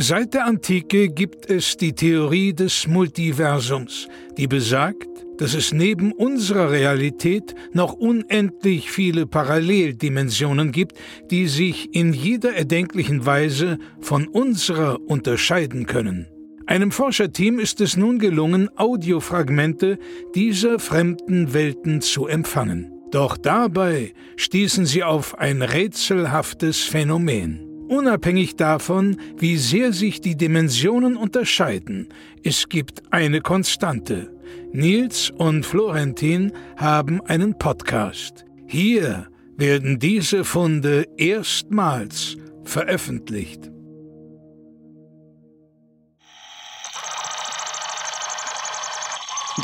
Seit der Antike gibt es die Theorie des Multiversums, die besagt, dass es neben unserer Realität noch unendlich viele Paralleldimensionen gibt, die sich in jeder erdenklichen Weise von unserer unterscheiden können. Einem Forscherteam ist es nun gelungen, Audiofragmente dieser fremden Welten zu empfangen. Doch dabei stießen sie auf ein rätselhaftes Phänomen. Unabhängig davon, wie sehr sich die Dimensionen unterscheiden, es gibt eine Konstante. Nils und Florentin haben einen Podcast. Hier werden diese Funde erstmals veröffentlicht.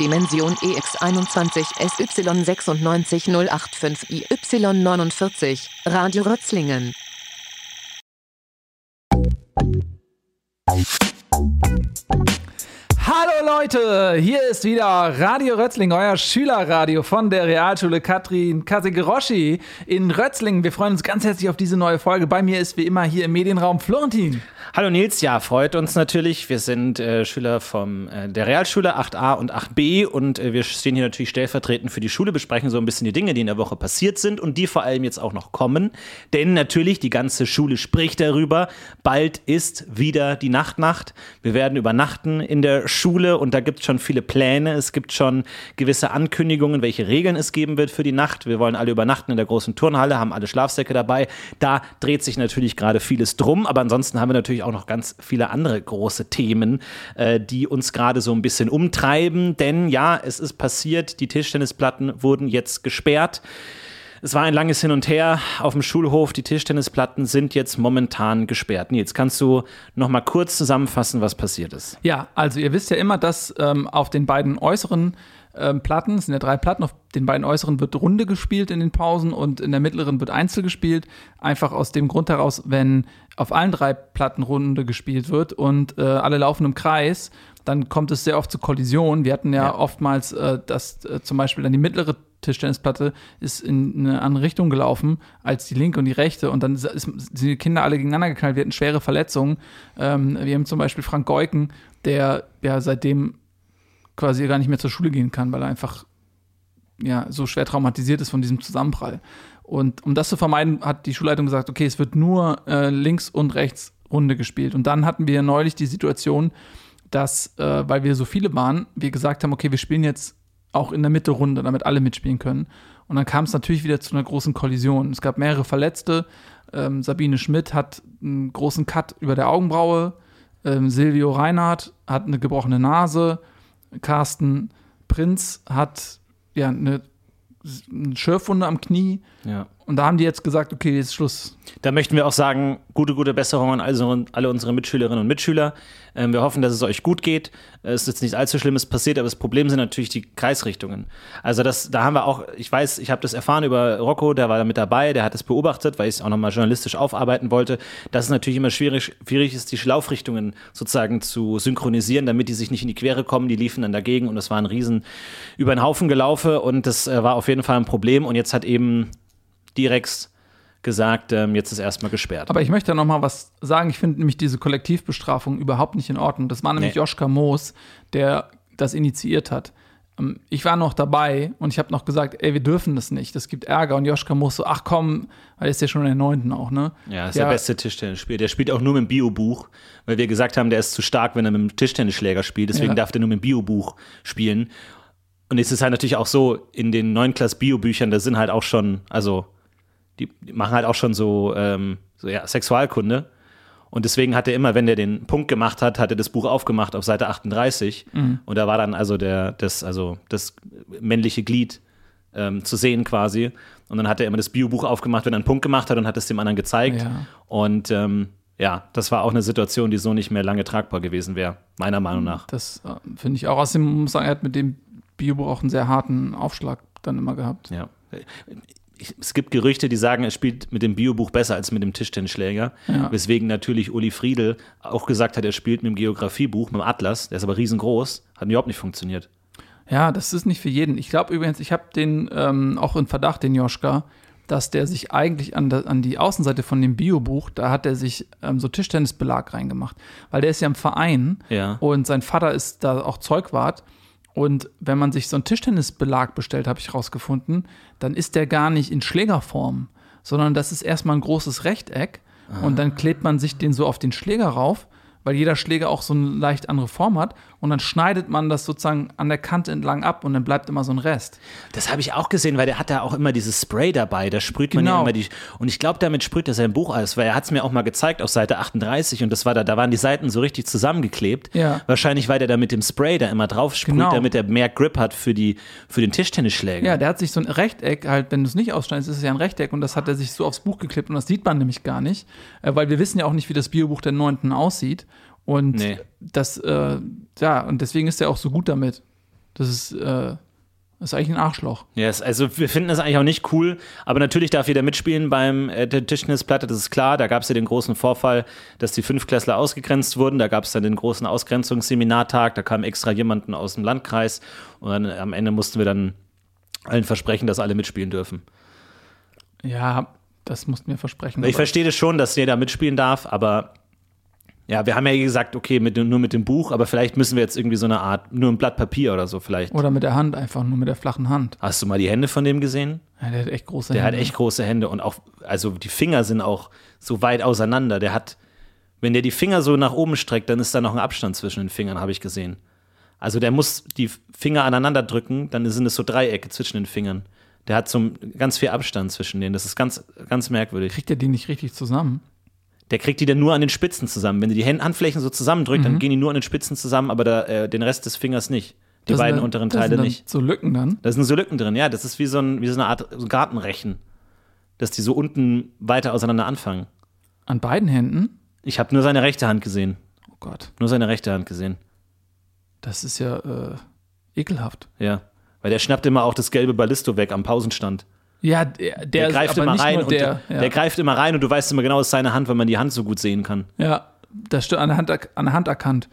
Dimension EX21 SY96085 IY49 Radio Rötzlingen Hallo Leute, hier ist wieder Radio Rötzling, euer Schülerradio von der Realschule Katrin Kasegeroschi in Rötzlingen. Wir freuen uns ganz herzlich auf diese neue Folge. Bei mir ist wie immer hier im Medienraum Florentin. Hallo Nils, ja, freut uns natürlich. Wir sind äh, Schüler von äh, der Realschule 8a und 8b und äh, wir stehen hier natürlich stellvertretend für die Schule, besprechen so ein bisschen die Dinge, die in der Woche passiert sind und die vor allem jetzt auch noch kommen. Denn natürlich, die ganze Schule spricht darüber. Bald ist wieder die Nachtnacht. Wir werden übernachten in der Schule und da gibt es schon viele Pläne. Es gibt schon gewisse Ankündigungen, welche Regeln es geben wird für die Nacht. Wir wollen alle übernachten in der großen Turnhalle, haben alle Schlafsäcke dabei. Da dreht sich natürlich gerade vieles drum, aber ansonsten haben wir natürlich auch noch ganz viele andere große Themen, äh, die uns gerade so ein bisschen umtreiben. Denn ja, es ist passiert, die Tischtennisplatten wurden jetzt gesperrt. Es war ein langes Hin und Her auf dem Schulhof. Die Tischtennisplatten sind jetzt momentan gesperrt. Nils, kannst du noch mal kurz zusammenfassen, was passiert ist? Ja, also ihr wisst ja immer, dass ähm, auf den beiden äußeren ähm, Platten, es sind ja drei Platten, auf den beiden äußeren wird Runde gespielt in den Pausen und in der mittleren wird Einzel gespielt. Einfach aus dem Grund heraus, wenn auf allen drei Platten Runde gespielt wird und äh, alle laufen im Kreis, dann kommt es sehr oft zu Kollisionen. Wir hatten ja, ja. oftmals, äh, dass äh, zum Beispiel dann die mittlere Tischtennisplatte ist in eine andere Richtung gelaufen als die linke und die rechte und dann sind die Kinder alle gegeneinander geknallt. Wir hatten schwere Verletzungen. Ähm, wir haben zum Beispiel Frank Geuken, der ja seitdem quasi gar nicht mehr zur Schule gehen kann, weil er einfach ja, so schwer traumatisiert ist von diesem Zusammenprall. Und um das zu vermeiden, hat die Schulleitung gesagt, okay, es wird nur äh, links und rechts Runde gespielt. Und dann hatten wir neulich die Situation, dass, äh, weil wir so viele waren, wir gesagt haben, okay, wir spielen jetzt auch in der Mitte Runde, damit alle mitspielen können. Und dann kam es natürlich wieder zu einer großen Kollision. Es gab mehrere Verletzte. Ähm, Sabine Schmidt hat einen großen Cut über der Augenbraue. Ähm, Silvio Reinhardt hat eine gebrochene Nase. Carsten Prinz hat ja eine, eine Schürfwunde am Knie. Ja. Und da haben die jetzt gesagt, okay, jetzt ist Schluss. Da möchten wir auch sagen, gute, gute Besserung an also alle unsere Mitschülerinnen und Mitschüler. Ähm, wir hoffen, dass es euch gut geht. Es ist jetzt nichts allzu Schlimmes passiert, aber das Problem sind natürlich die Kreisrichtungen. Also das, da haben wir auch, ich weiß, ich habe das erfahren über Rocco, der war da mit dabei, der hat es beobachtet, weil ich es auch nochmal journalistisch aufarbeiten wollte, dass es natürlich immer schwierig, schwierig ist, die Laufrichtungen sozusagen zu synchronisieren, damit die sich nicht in die Quere kommen. Die liefen dann dagegen und das war ein riesen über den Haufen gelaufen und das äh, war auf jeden Fall ein Problem. Und jetzt hat eben direkt gesagt, ähm, jetzt ist erstmal gesperrt. Aber ich möchte ja noch mal was sagen. Ich finde nämlich diese Kollektivbestrafung überhaupt nicht in Ordnung. Das war nämlich nee. Joschka Moos, der das initiiert hat. Ähm, ich war noch dabei und ich habe noch gesagt, ey, wir dürfen das nicht, das gibt Ärger. Und Joschka Moos so, ach komm, weil er ist ja schon in der neunten auch, ne? Ja, ist der, der beste Tischtennisspieler. Der spielt auch nur mit dem Biobuch, weil wir gesagt haben, der ist zu stark, wenn er mit dem Tischtennisschläger spielt. Deswegen ja. darf der nur mit dem Biobuch spielen. Und es ist halt natürlich auch so, in den neuen Klass Biobüchern, da sind halt auch schon, also die, die machen halt auch schon so, ähm, so ja, Sexualkunde. Und deswegen hat er immer, wenn er den Punkt gemacht hat, hat er das Buch aufgemacht auf Seite 38. Mhm. Und da war dann also der, das, also das männliche Glied ähm, zu sehen quasi. Und dann hat er immer das Biobuch aufgemacht, wenn er einen Punkt gemacht hat und hat es dem anderen gezeigt. Ja. Und ähm, ja, das war auch eine Situation, die so nicht mehr lange tragbar gewesen wäre, meiner Meinung nach. Das äh, finde ich auch. Außerdem muss ich sagen, er hat mit dem Biobuch auch einen sehr harten Aufschlag dann immer gehabt. Ja es gibt Gerüchte, die sagen, er spielt mit dem Biobuch besser als mit dem Tischtennisschläger. Ja. Weswegen natürlich Uli Friedel auch gesagt hat, er spielt mit dem Geografiebuch, mit dem Atlas. Der ist aber riesengroß. Hat überhaupt nicht funktioniert. Ja, das ist nicht für jeden. Ich glaube übrigens, ich habe den ähm, auch in Verdacht, den Joschka, dass der sich eigentlich an, an die Außenseite von dem Biobuch, da hat er sich ähm, so Tischtennisbelag reingemacht. Weil der ist ja im Verein Ja. und sein Vater ist da auch Zeugwart. Und wenn man sich so einen Tischtennisbelag bestellt, habe ich rausgefunden, dann ist der gar nicht in Schlägerform, sondern das ist erstmal ein großes Rechteck. Und dann klebt man sich den so auf den Schläger rauf, weil jeder Schläger auch so eine leicht andere Form hat und dann schneidet man das sozusagen an der Kante entlang ab und dann bleibt immer so ein Rest. Das habe ich auch gesehen, weil der hat da auch immer dieses Spray dabei. Da sprüht man ja Genau. immer die. Und ich glaube, damit sprüht er sein Buch alles, weil er hat es mir auch mal gezeigt auf Seite 38 und das war da, da waren die Seiten so richtig zusammengeklebt. Ja. Wahrscheinlich, weil der da mit dem Spray da immer drauf sprüht, Genau. damit er mehr Grip hat für, die, für den Tischtennisschläger. Ja, der hat sich so ein Rechteck, halt, wenn du es nicht ausschneidest, ist es ja ein Rechteck und das hat er sich so aufs Buch geklebt und das sieht man nämlich gar nicht, äh, weil wir wissen ja auch nicht, wie das Biobuch der Neunten aussieht. Und Nee. das, äh, ja, und deswegen ist er auch so gut damit. Das ist, äh, ist eigentlich ein Arschloch. Yes, also wir finden das eigentlich auch nicht cool, aber natürlich darf jeder mitspielen beim äh, Tischtennisplatte, das ist klar. Da gab es ja den großen Vorfall, dass die Fünftklässler ausgegrenzt wurden. Da gab es dann den großen Ausgrenzungsseminartag, da kam extra jemanden aus dem Landkreis und dann am Ende mussten wir dann allen versprechen, dass alle mitspielen dürfen. Ja, das mussten wir versprechen. Ich verstehe das schon, dass jeder mitspielen darf, aber ja, wir haben ja gesagt, okay, mit, nur mit dem Buch, aber vielleicht müssen wir jetzt irgendwie so eine Art, nur ein Blatt Papier oder so vielleicht. Oder mit der Hand, einfach nur mit der flachen Hand. Hast du mal die Hände von dem gesehen? Ja, der hat echt große Der hat Hände. echt große Hände und auch, also die Finger sind auch so weit auseinander. Der hat, wenn der die Finger so nach oben streckt, dann ist da noch ein Abstand zwischen den Fingern, habe ich gesehen. Also der muss die Finger aneinander drücken, dann sind es so Dreiecke zwischen den Fingern. Der hat so ganz viel Abstand zwischen denen. Das ist ganz, ganz merkwürdig. Kriegt er die nicht richtig zusammen? Der kriegt die dann nur an den Spitzen zusammen. Wenn du die Hand- Handflächen so zusammendrückt, dann gehen die nur an den Spitzen zusammen, aber da, äh, den Rest des Fingers nicht. Die Da sind beiden dann- unteren Teile nicht. So Lücken dann. Da sind so Lücken drin, ja. Das ist wie so, ein, wie so eine Art so Gartenrechen. Dass die so unten weiter auseinander anfangen. An beiden Händen. Ich habe nur seine rechte Hand gesehen. Oh Gott, Nur seine rechte Hand gesehen. das ist ja äh, ekelhaft. Ja. Weil der schnappt immer auch das gelbe Ballisto weg am Pausenstand. Ja, der, der, greift immer nicht rein und der, der, ja. der greift immer rein und du weißt immer genau, es ist seine Hand, weil man die Hand so gut sehen kann. Ja, das stimmt, an der Hand, an der Hand erkannt.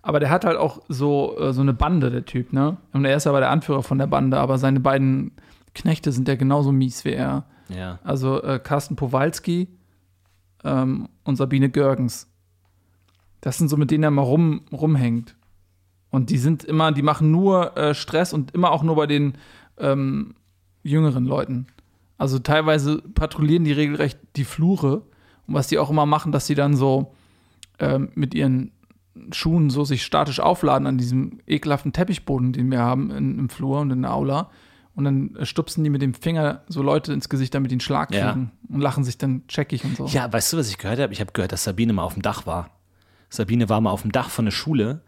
Aber der hat halt auch so, äh, so eine Bande, der Typ, ne? Und er ist aber der Anführer von der Bande, aber seine beiden Knechte sind ja genauso mies wie er. Ja. Also äh, Carsten Powalski ähm, und Sabine Görgens. Das sind so, mit denen er mal rum, rumhängt. Und die sind immer, die machen nur äh, Stress und immer auch nur bei den ähm, jüngeren Leuten. Also teilweise patrouillieren die regelrecht die Flure. Und was die auch immer machen, dass sie dann so ähm, mit ihren Schuhen so sich statisch aufladen an diesem ekelhaften Teppichboden, den wir haben in, im Flur und in der Aula. Und dann äh, stupsen die mit dem Finger so Leute ins Gesicht, damit die einen Schlag Ja. kriegen und lachen sich dann checkig und so. Ja, weißt du, was ich gehört habe? Ich habe gehört, dass Sabine mal auf dem Dach war. Sabine war mal auf dem Dach von der Schule.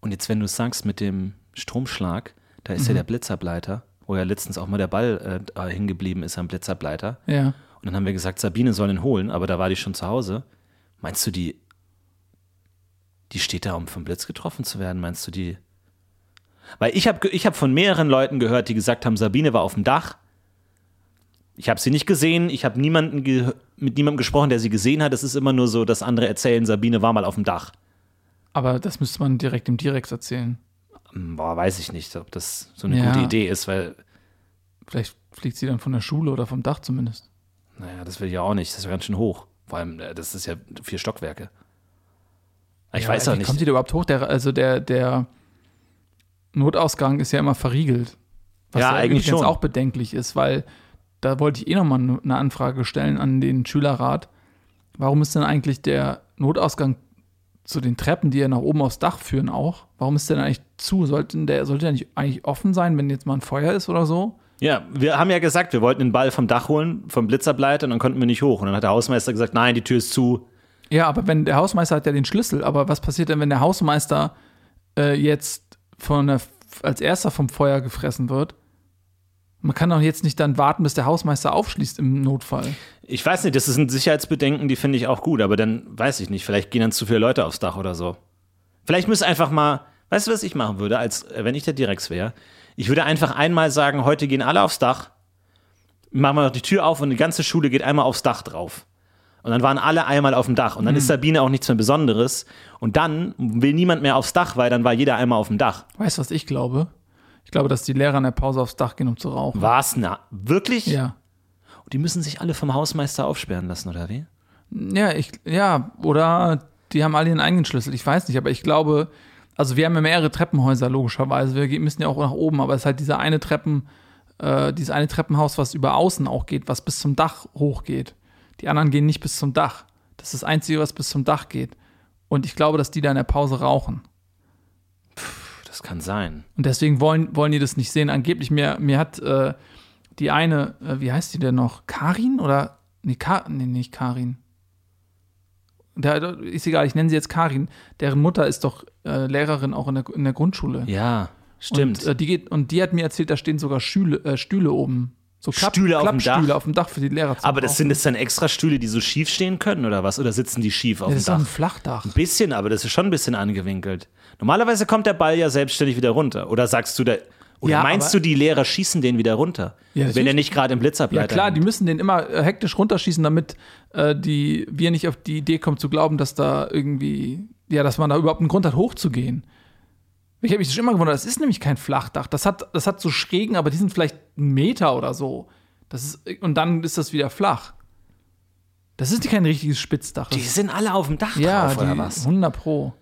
Und jetzt, wenn du es sagst mit dem Stromschlag, da ist ja der Blitzableiter, wo ja letztens auch mal der Ball äh, hingeblieben ist am Blitzableiter. Ja. Und dann haben wir gesagt, Sabine soll ihn holen, aber da war die schon zu Hause. Meinst du, die, die steht da, um vom Blitz getroffen zu werden? Meinst du, die. Weil ich habe ich hab von mehreren Leuten gehört, die gesagt haben, Sabine war auf dem Dach. Ich habe sie nicht gesehen, ich habe niemanden ge mit niemandem gesprochen, der sie gesehen hat. Es ist immer nur so, dass andere erzählen, Sabine war mal auf dem Dach. Aber das müsste man direkt im Direx erzählen. Hm, Boah, weiß ich nicht, ob das so eine Ja. gute Idee ist, weil, Vielleicht fliegt sie dann von der Schule oder vom Dach zumindest. naja, das will ich ja auch nicht. Das ist ja ganz schön hoch. Vor allem, äh, das ist ja vier Stockwerke. Ich Ja, weiß auch wie nicht. Kommt die da überhaupt hoch? Der, also der, der Notausgang ist ja immer verriegelt. Was Ja, eigentlich übrigens schon. auch bedenklich ist, weil da wollte ich eh nochmal eine Anfrage stellen an den Schülerrat. Warum ist denn eigentlich der Notausgang zu den Treppen, die ja nach oben aufs Dach führen, auch? Warum ist der denn eigentlich zu? Sollte der, sollte der nicht eigentlich offen sein, wenn jetzt mal ein Feuer ist oder so? Ja, wir haben ja gesagt, wir wollten den Ball vom Dach holen, vom Blitzableiter, und dann konnten wir nicht hoch. Und dann hat der Hausmeister gesagt, nein, die Tür ist zu. Ja, aber wenn der Hausmeister hat ja den Schlüssel, aber was passiert denn, wenn der Hausmeister äh, jetzt von der, als erster vom Feuer gefressen wird? Man kann doch jetzt nicht dann warten, bis der Hausmeister aufschließt im Notfall. Ich weiß nicht, das sind Sicherheitsbedenken, die finde ich auch gut, aber dann weiß ich nicht, vielleicht gehen dann zu viele Leute aufs Dach oder so. Vielleicht müsste einfach mal, weißt du, was ich machen würde, als äh, wenn ich der Direx wäre? Ich würde einfach einmal sagen, heute gehen alle aufs Dach, machen wir noch die Tür auf und die ganze Schule geht einmal aufs Dach drauf. Und dann waren alle einmal auf dem Dach. Und dann ist Sabine auch nichts mehr Besonderes. Und dann will niemand mehr aufs Dach, weil dann war jeder einmal auf dem Dach. Weißt du, was ich glaube? Ich glaube, dass die Lehrer in der Pause aufs Dach gehen, um zu rauchen. War's na? Wirklich? Ja. Und die müssen sich alle vom Hausmeister aufsperren lassen, oder wie? Ja, ich, ja, oder die haben alle ihren eigenen Schlüssel. Ich weiß nicht, aber ich glaube, also wir haben ja mehrere Treppenhäuser, logischerweise. Wir müssen ja auch nach oben, aber es ist halt dieser eine Treppen, äh, dieses eine Treppenhaus, was über außen auch geht, was bis zum Dach hochgeht. Die anderen gehen nicht bis zum Dach. Das ist das Einzige, was bis zum Dach geht. Und ich glaube, dass die da in der Pause rauchen. Das kann sein. Und deswegen wollen, wollen die das nicht sehen. Angeblich, mir, mir hat äh, die eine, äh, wie heißt die denn noch? Karin oder? Nee, Ka nee nicht Karin. Der, ist egal, ich nenne sie jetzt Karin. Deren Mutter ist doch äh, Lehrerin auch in der, in der Grundschule. Ja, stimmt. Und, äh, die geht, und die hat mir erzählt, da stehen sogar Stühle, äh, Stühle oben. So Klapp, Stühle auf dem Klappstühle Dach? auf dem Dach für die Lehrer aber das sind das dann extra Stühle, die so schief stehen können, oder was? Oder sitzen die schief auf ja, dem das ist ein Dach? Flachdach. Ein bisschen, aber das ist schon ein bisschen angewinkelt. Normalerweise kommt der Ball ja selbstständig wieder runter. Oder sagst du da. Oder Ja, meinst du, die Lehrer schießen den wieder runter? Ja, wenn er nicht gerade im Blitzableiter Ja klar, die hängt? müssen den immer äh, hektisch runterschießen, damit äh, die, wir nicht auf die Idee kommen zu glauben, dass da irgendwie, ja, dass man da überhaupt einen Grund hat, hochzugehen. Ich habe mich schon immer gewundert, das ist nämlich kein Flachdach. Das hat, das hat so Schrägen, aber die sind vielleicht einen Meter oder so. Das ist, und dann ist das wieder flach. Das ist kein richtiges Spitzdach. Die sind alle auf dem Dach ja, drauf, oder die was? 100 Pro.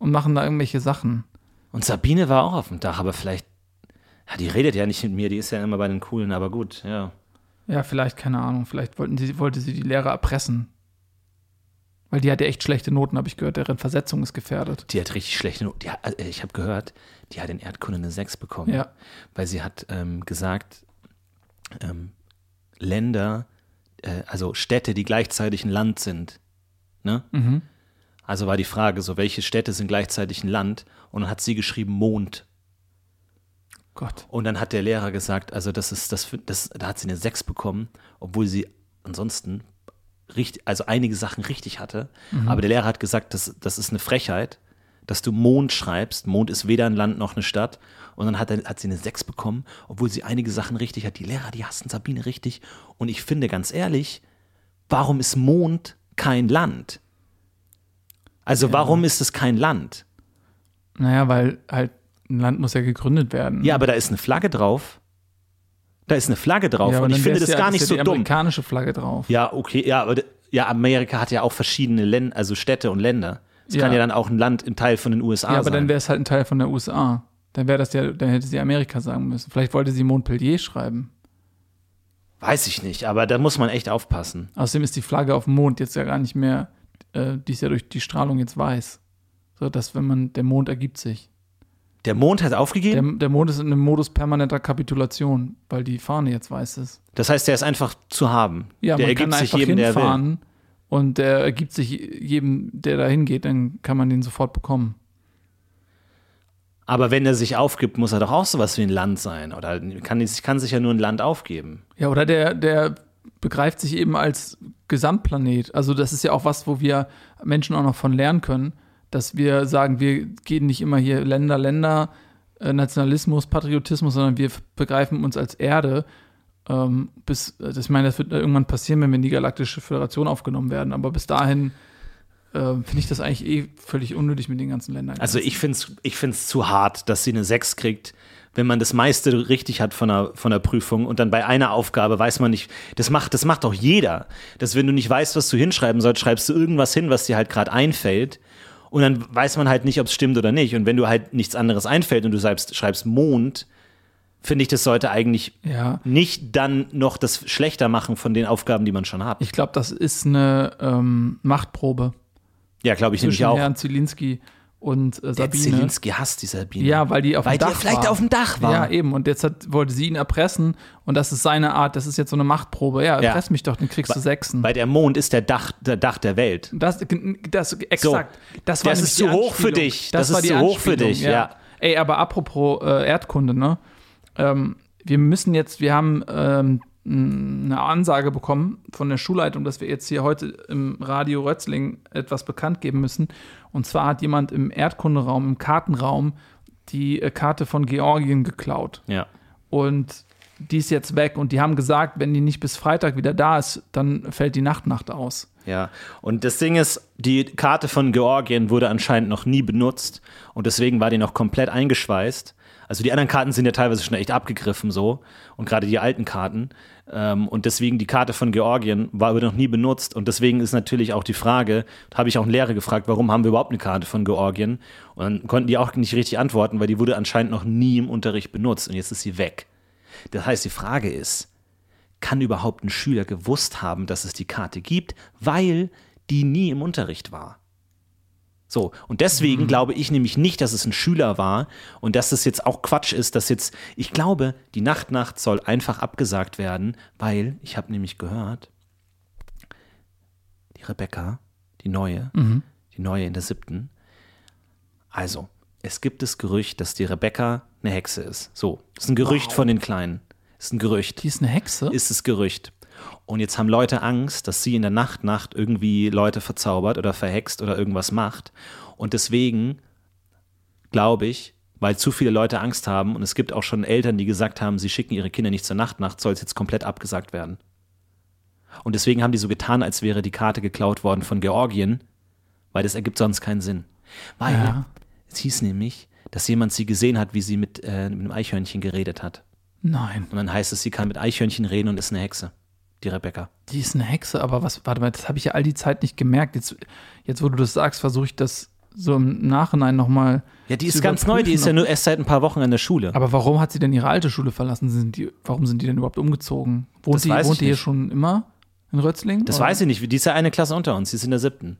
Und machen da irgendwelche Sachen. Und Sabine war auch auf dem Dach, aber vielleicht. Ja, die redet ja nicht mit mir, die ist ja immer bei den Coolen, aber gut, ja. Ja, vielleicht, keine Ahnung. Vielleicht wollten sie, wollte sie die Lehrer erpressen. Weil die hat ja echt schlechte Noten, habe ich gehört. Deren Versetzung ist gefährdet. Die hat richtig schlechte Noten. Hat- äh, Ich habe gehört, die hat in Erdkunde eine 6 bekommen. Ja. Weil sie hat ähm, gesagt, ähm, Länder, äh, also Städte, die gleichzeitig ein Land sind. Ne? Mhm. Also war die Frage, so welche Städte sind gleichzeitig ein Land? Und dann hat sie geschrieben Mond. Gott. Und dann hat der Lehrer gesagt, also das ist das, das da hat sie eine 6 bekommen, obwohl sie ansonsten richtig, also einige Sachen richtig hatte. Aber der Lehrer hat gesagt, das, das ist eine Frechheit, dass du Mond schreibst. Mond ist weder ein Land noch eine Stadt. Und dann hat, er, hat sie eine 6 bekommen, obwohl sie einige Sachen richtig hat. Die Lehrer, die hassen Sabine richtig. Und ich finde ganz ehrlich, warum ist Mond kein Land? Also warum ist es kein Land? Naja, weil halt ein Land muss ja gegründet werden. Ja, aber da ist eine Flagge drauf. Da ist eine Flagge drauf. Ja, und ich finde das ja, gar nicht ist so ja die dumm. amerikanische Flagge drauf. Ja, okay, ja, aber ja, Amerika hat ja auch verschiedene Länder, also Städte und Länder. Es Ja. kann ja dann auch ein Land, ein Teil von den USA Ja, aber sein. dann wäre es halt ein Teil von der USA. Dann wäre das ja, dann hätte sie Amerika sagen müssen. Vielleicht wollte sie Montpellier schreiben. Weiß ich nicht, aber da muss man echt aufpassen. Außerdem ist die Flagge auf dem Mond jetzt ja gar nicht mehr, äh, die ist ja durch die Strahlung jetzt weiß. So, dass wenn man, der Mond ergibt sich. Der Mond hat Der, aufgegeben. der Mond ist in einem Modus permanenter Kapitulation, weil die Fahne jetzt weiß ist. Das heißt, der ist einfach zu haben. Ja, der man kann ergibt sich einfach jedem, der will. hinfahren und der ergibt sich jedem, der da hingeht, dann kann man den sofort bekommen. Aber wenn er sich aufgibt, muss er doch auch sowas wie ein Land sein. Oder kann, kann sich ja nur ein Land aufgeben. Ja, oder der, der begreift sich eben als Gesamtplanet. Also das ist ja auch was, wo wir Menschen auch noch von lernen können, dass wir sagen, wir gehen nicht immer hier Länder, Länder, äh, Nationalismus, Patriotismus, sondern wir begreifen uns als Erde. Ähm, bis, also ich meine, das wird irgendwann passieren, wenn wir in die Galaktische Föderation aufgenommen werden. Aber bis dahin äh, finde ich das eigentlich eh völlig unnötig mit den ganzen Ländern. Also ich finde es ich find's zu hart, dass sie eine 6 kriegt, wenn man das meiste richtig hat von der, von der Prüfung und dann bei einer Aufgabe weiß man nicht, das macht, das macht doch jeder. Dass wenn du nicht weißt, was du hinschreiben sollst, schreibst du irgendwas hin, was dir halt gerade einfällt und dann weiß man halt nicht, ob es stimmt oder nicht. Und wenn du halt nichts anderes einfällt und du schreibst, schreibst Mond, finde ich, das sollte eigentlich ja. nicht dann noch das schlechter machen von den Aufgaben, die man schon hat. Ich glaube, das ist eine ähm, Machtprobe ja, glaube ich nämlich auch. Herrn Zielinski und äh, Der Sabine. Zielinski hasst die Sabine. Ja, weil die auf Weil dem die Dach vielleicht war. auf dem Dach war. Ja, eben. Und jetzt hat, wollte sie ihn erpressen und das ist seine Art, das ist jetzt so eine Machtprobe. Ja, Ja. erpress mich doch, dann kriegst du Sechsen. Weil der Mond ist der Dach, der Dach der Welt. Das, das, exakt. Das, war Das ist die zu hoch für dich. Das ist war die zu hoch für dich, ja. Ey, aber apropos äh, Erdkunde, ne? Ähm, wir müssen jetzt, wir haben ähm, eine Ansage bekommen von der Schulleitung, dass wir jetzt hier heute im Radio Rötzling etwas bekannt geben müssen. Und zwar hat jemand im Erdkunderaum, im Kartenraum, die äh, Karte von Georgien geklaut. Ja. Und die ist jetzt weg. Und die haben gesagt, wenn die nicht bis Freitag wieder da ist, dann fällt die Nachtnacht aus. Ja, und das Ding ist, die Karte von Georgien wurde anscheinend noch nie benutzt und deswegen war die noch komplett eingeschweißt. Also die anderen Karten sind ja teilweise schon echt abgegriffen so und gerade die alten Karten. Ähm, und deswegen die Karte von Georgien war aber noch nie benutzt. Und deswegen ist natürlich auch die Frage, habe ich auch einen Lehrer gefragt, warum haben wir überhaupt eine Karte von Georgien? Und dann konnten die auch nicht richtig antworten, weil die wurde anscheinend noch nie im Unterricht benutzt und jetzt ist sie weg. Das heißt, die Frage ist, kann überhaupt ein Schüler gewusst haben, dass es die Karte gibt, weil die nie im Unterricht war? So, und deswegen mhm. glaube ich nämlich nicht, dass es ein Schüler war und dass es jetzt auch Quatsch ist, dass jetzt, ich glaube, die Nachtnacht soll einfach abgesagt werden, weil ich habe nämlich gehört, die Rebecca, die neue, mhm. die neue in der siebten. Also, es gibt das Gerücht, dass die Rebecca eine Hexe ist. So, das ist ein Gerücht wow. von den Kleinen. Das ist ein Gerücht. Die ist eine Hexe? Ist das Gerücht. Und jetzt haben Leute Angst, dass sie in der Nacht, Nacht irgendwie Leute verzaubert oder verhext oder irgendwas macht. Und deswegen glaube ich, weil zu viele Leute Angst haben und es gibt auch schon Eltern, die gesagt haben, sie schicken ihre Kinder nicht zur Nacht, Nacht soll es jetzt komplett abgesagt werden. Und deswegen haben die so getan, als wäre die Karte geklaut worden von Georgien, weil das ergibt sonst keinen Sinn. Weil ja. es hieß nämlich, dass jemand sie gesehen hat, wie sie mit, äh, mit einem Eichhörnchen geredet hat. Nein. Und dann heißt es, sie kann mit Eichhörnchen reden und ist eine Hexe die Rebecca. Die ist eine Hexe, aber was, warte mal, das habe ich ja all die Zeit nicht gemerkt. Jetzt, jetzt wo du das sagst, versuche ich das so im Nachhinein nochmal. Ja, die ist ganz neu, die ist ja nur erst seit ein paar Wochen in der Schule. Aber warum hat sie denn ihre alte Schule verlassen? Sind die, warum sind die denn überhaupt umgezogen? Wohnt das die, wohnt die hier schon immer in Rötzling? Das oder? weiß ich nicht. Die ist ja eine Klasse unter uns, die ist in der siebten.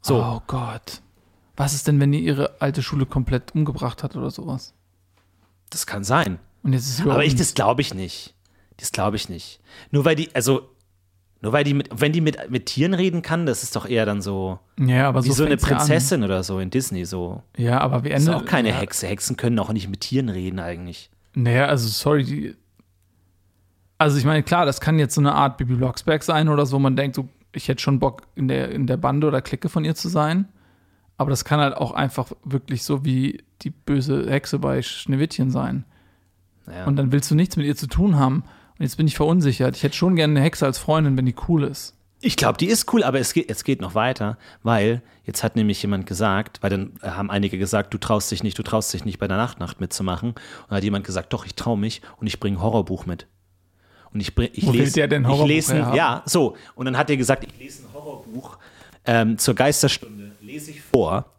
So. Oh Gott. Was ist denn, wenn die ihre alte Schule komplett umgebracht hat oder sowas? Das kann sein. Aber ich, das glaube ich nicht. Das glaube ich nicht. Nur weil die, also, nur weil die mit, wenn die mit, mit Tieren reden kann, das ist doch eher dann so, ja, aber wie so, so eine Prinzessin oder so in Disney so. Ja, aber wie Ende. Ist auch keine ja. Hexe. Hexen können auch nicht mit Tieren reden eigentlich. Naja, also sorry, die, also ich meine, klar, das kann jetzt so eine Art Bibi Blocksberg sein oder so, man denkt so, ich hätte schon Bock in der, in der Bande oder Clique von ihr zu sein. Aber das kann halt auch einfach wirklich so wie die böse Hexe bei Schneewittchen sein. Ja. Und dann willst du nichts mit ihr zu tun haben. Jetzt bin ich verunsichert. Ich hätte schon gerne eine Hexe als Freundin, wenn die cool ist. Ich glaube, die ist cool, aber es geht, es geht noch weiter, weil jetzt hat nämlich jemand gesagt, weil dann haben einige gesagt, du traust dich nicht, du traust dich nicht bei der Nachtnacht mitzumachen. Und dann hat jemand gesagt, doch, ich traue mich und ich bringe ein Horrorbuch mit. Und ich, bring, ich lese. Der denn Horrorbuch ich lese, ja, so. Und dann hat er gesagt, ich lese ein Horrorbuch ähm, zur Geisterstunde, lese ich vor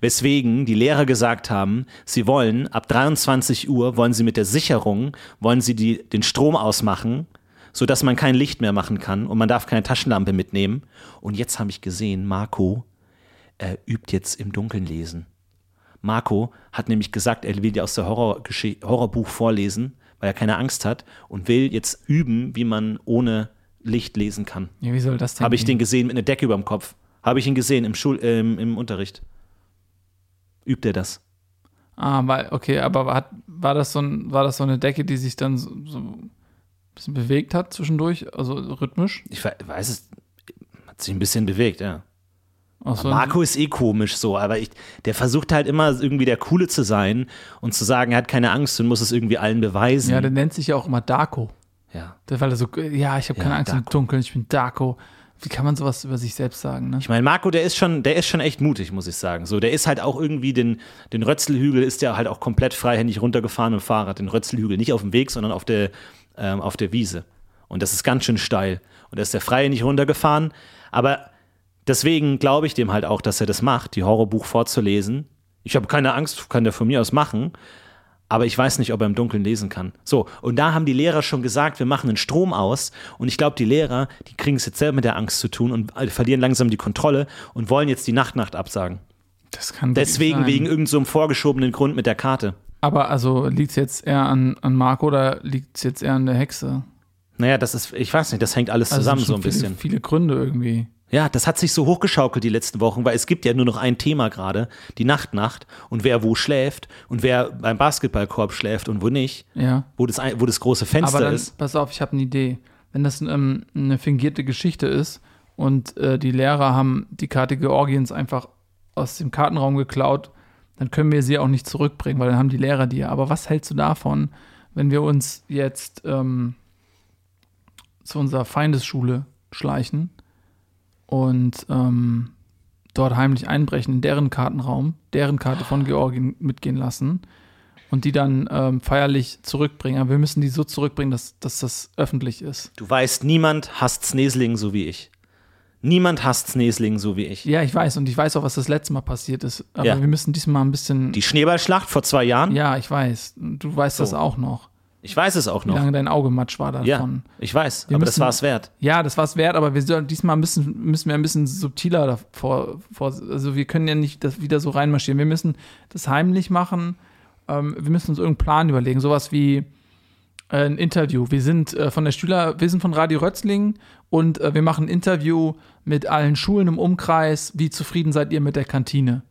weswegen die Lehrer gesagt haben, sie wollen ab 23 Uhr, wollen sie mit der Sicherung, wollen sie die, den Strom ausmachen, sodass man kein Licht mehr machen kann und man darf keine Taschenlampe mitnehmen. Und jetzt habe ich gesehen, Marco äh, übt jetzt im Dunkeln lesen. Marco hat nämlich gesagt, er will dir aus der Horror Horrorbuch vorlesen, weil er keine Angst hat und will jetzt üben, wie man ohne Licht lesen kann. Ja, wie soll das denn? Habe ich den gesehen mit einer Decke über dem Kopf. Habe ich ihn gesehen im, Schul äh, im Unterricht übt er das. Ah, weil, okay, aber hat, war, das so ein, war das so eine Decke, die sich dann so, so ein bisschen bewegt hat zwischendurch, also rhythmisch? Ich weiß es, hat sich ein bisschen bewegt, ja. So Marco ist eh komisch so, aber ich, der versucht halt immer irgendwie der Coole zu sein und zu sagen, er hat keine Angst und muss es irgendwie allen beweisen. Ja, der nennt sich ja auch immer Darko. Ja. Weil er so, ja, ich habe keine ja, Angst Darko. im Dunkeln, ich bin Darko. Wie kann man sowas über sich selbst sagen, ne? Ich meine, Marco, der ist schon, der ist schon echt mutig, muss ich sagen. So, der ist halt auch irgendwie den, den Rötzelhügel ist ja halt auch komplett freihändig runtergefahren dem Fahrrad. Den Rötzelhügel nicht auf dem Weg, sondern auf der, ähm, auf der Wiese. Und das ist ganz schön steil. Und da ist der freihändig runtergefahren. Aber deswegen glaube ich dem halt auch, dass er das macht, die Horrorbuch vorzulesen. Ich habe keine Angst, kann der von mir aus machen aber ich weiß nicht, ob er im Dunkeln lesen kann. So, und da haben die Lehrer schon gesagt, wir machen den Strom aus. Und ich glaube, die Lehrer, die kriegen es jetzt selber mit der Angst zu tun und verlieren langsam die Kontrolle und wollen jetzt die Nachtnacht absagen. Das kann Deswegen sein. wegen irgendeinem so vorgeschobenen Grund mit der Karte. Aber also liegt es jetzt eher an, an Marco oder liegt es jetzt eher an der Hexe? Naja, das ist, ich weiß nicht, das hängt alles also zusammen so ein viele, bisschen. Viele Gründe irgendwie. Ja, das hat sich so hochgeschaukelt die letzten Wochen, weil es gibt ja nur noch ein Thema gerade, die Nachtnacht und wer wo schläft und wer beim Basketballkorb schläft und wo nicht, ja. wo, das, wo das große Fenster Aber dann, ist. Pass auf, ich habe eine Idee. Wenn das ähm, eine fingierte Geschichte ist und äh, die Lehrer haben die Karte Georgiens einfach aus dem Kartenraum geklaut, dann können wir sie auch nicht zurückbringen, weil dann haben die Lehrer die. Aber was hältst du davon, wenn wir uns jetzt ähm, zu unserer Feindesschule schleichen? Und ähm, dort heimlich einbrechen in deren Kartenraum, deren Karte von Georgien mitgehen lassen und die dann ähm, feierlich zurückbringen. Aber wir müssen die so zurückbringen, dass, dass das öffentlich ist. Du weißt, niemand hasst Sneesling so wie ich. Niemand hasst Sneesling so wie ich. Ja, ich weiß und ich weiß auch, was das letzte Mal passiert ist. Aber Ja. wir müssen diesmal ein bisschen. Die Schneeballschlacht vor zwei Jahren? ja, ich weiß. Du weißt das So. auch noch. Ich weiß es auch Wie noch. lange dein Auge matsch war davon. Ja, ich weiß, Wir aber das müssen- war es wert. Ja, das war es wert, aber wir sollen diesmal müssen, müssen wir ein bisschen subtiler davor. Vor, also wir können ja nicht das wieder so reinmarschieren. Wir müssen das heimlich machen. Ähm, wir müssen uns irgendeinen Plan überlegen. Sowas wie äh, ein Interview. Wir sind äh, von der Schüler, wir sind von Radio Rötzling und äh, wir machen ein Interview mit allen Schulen im Umkreis. Wie zufrieden seid ihr mit der Kantine?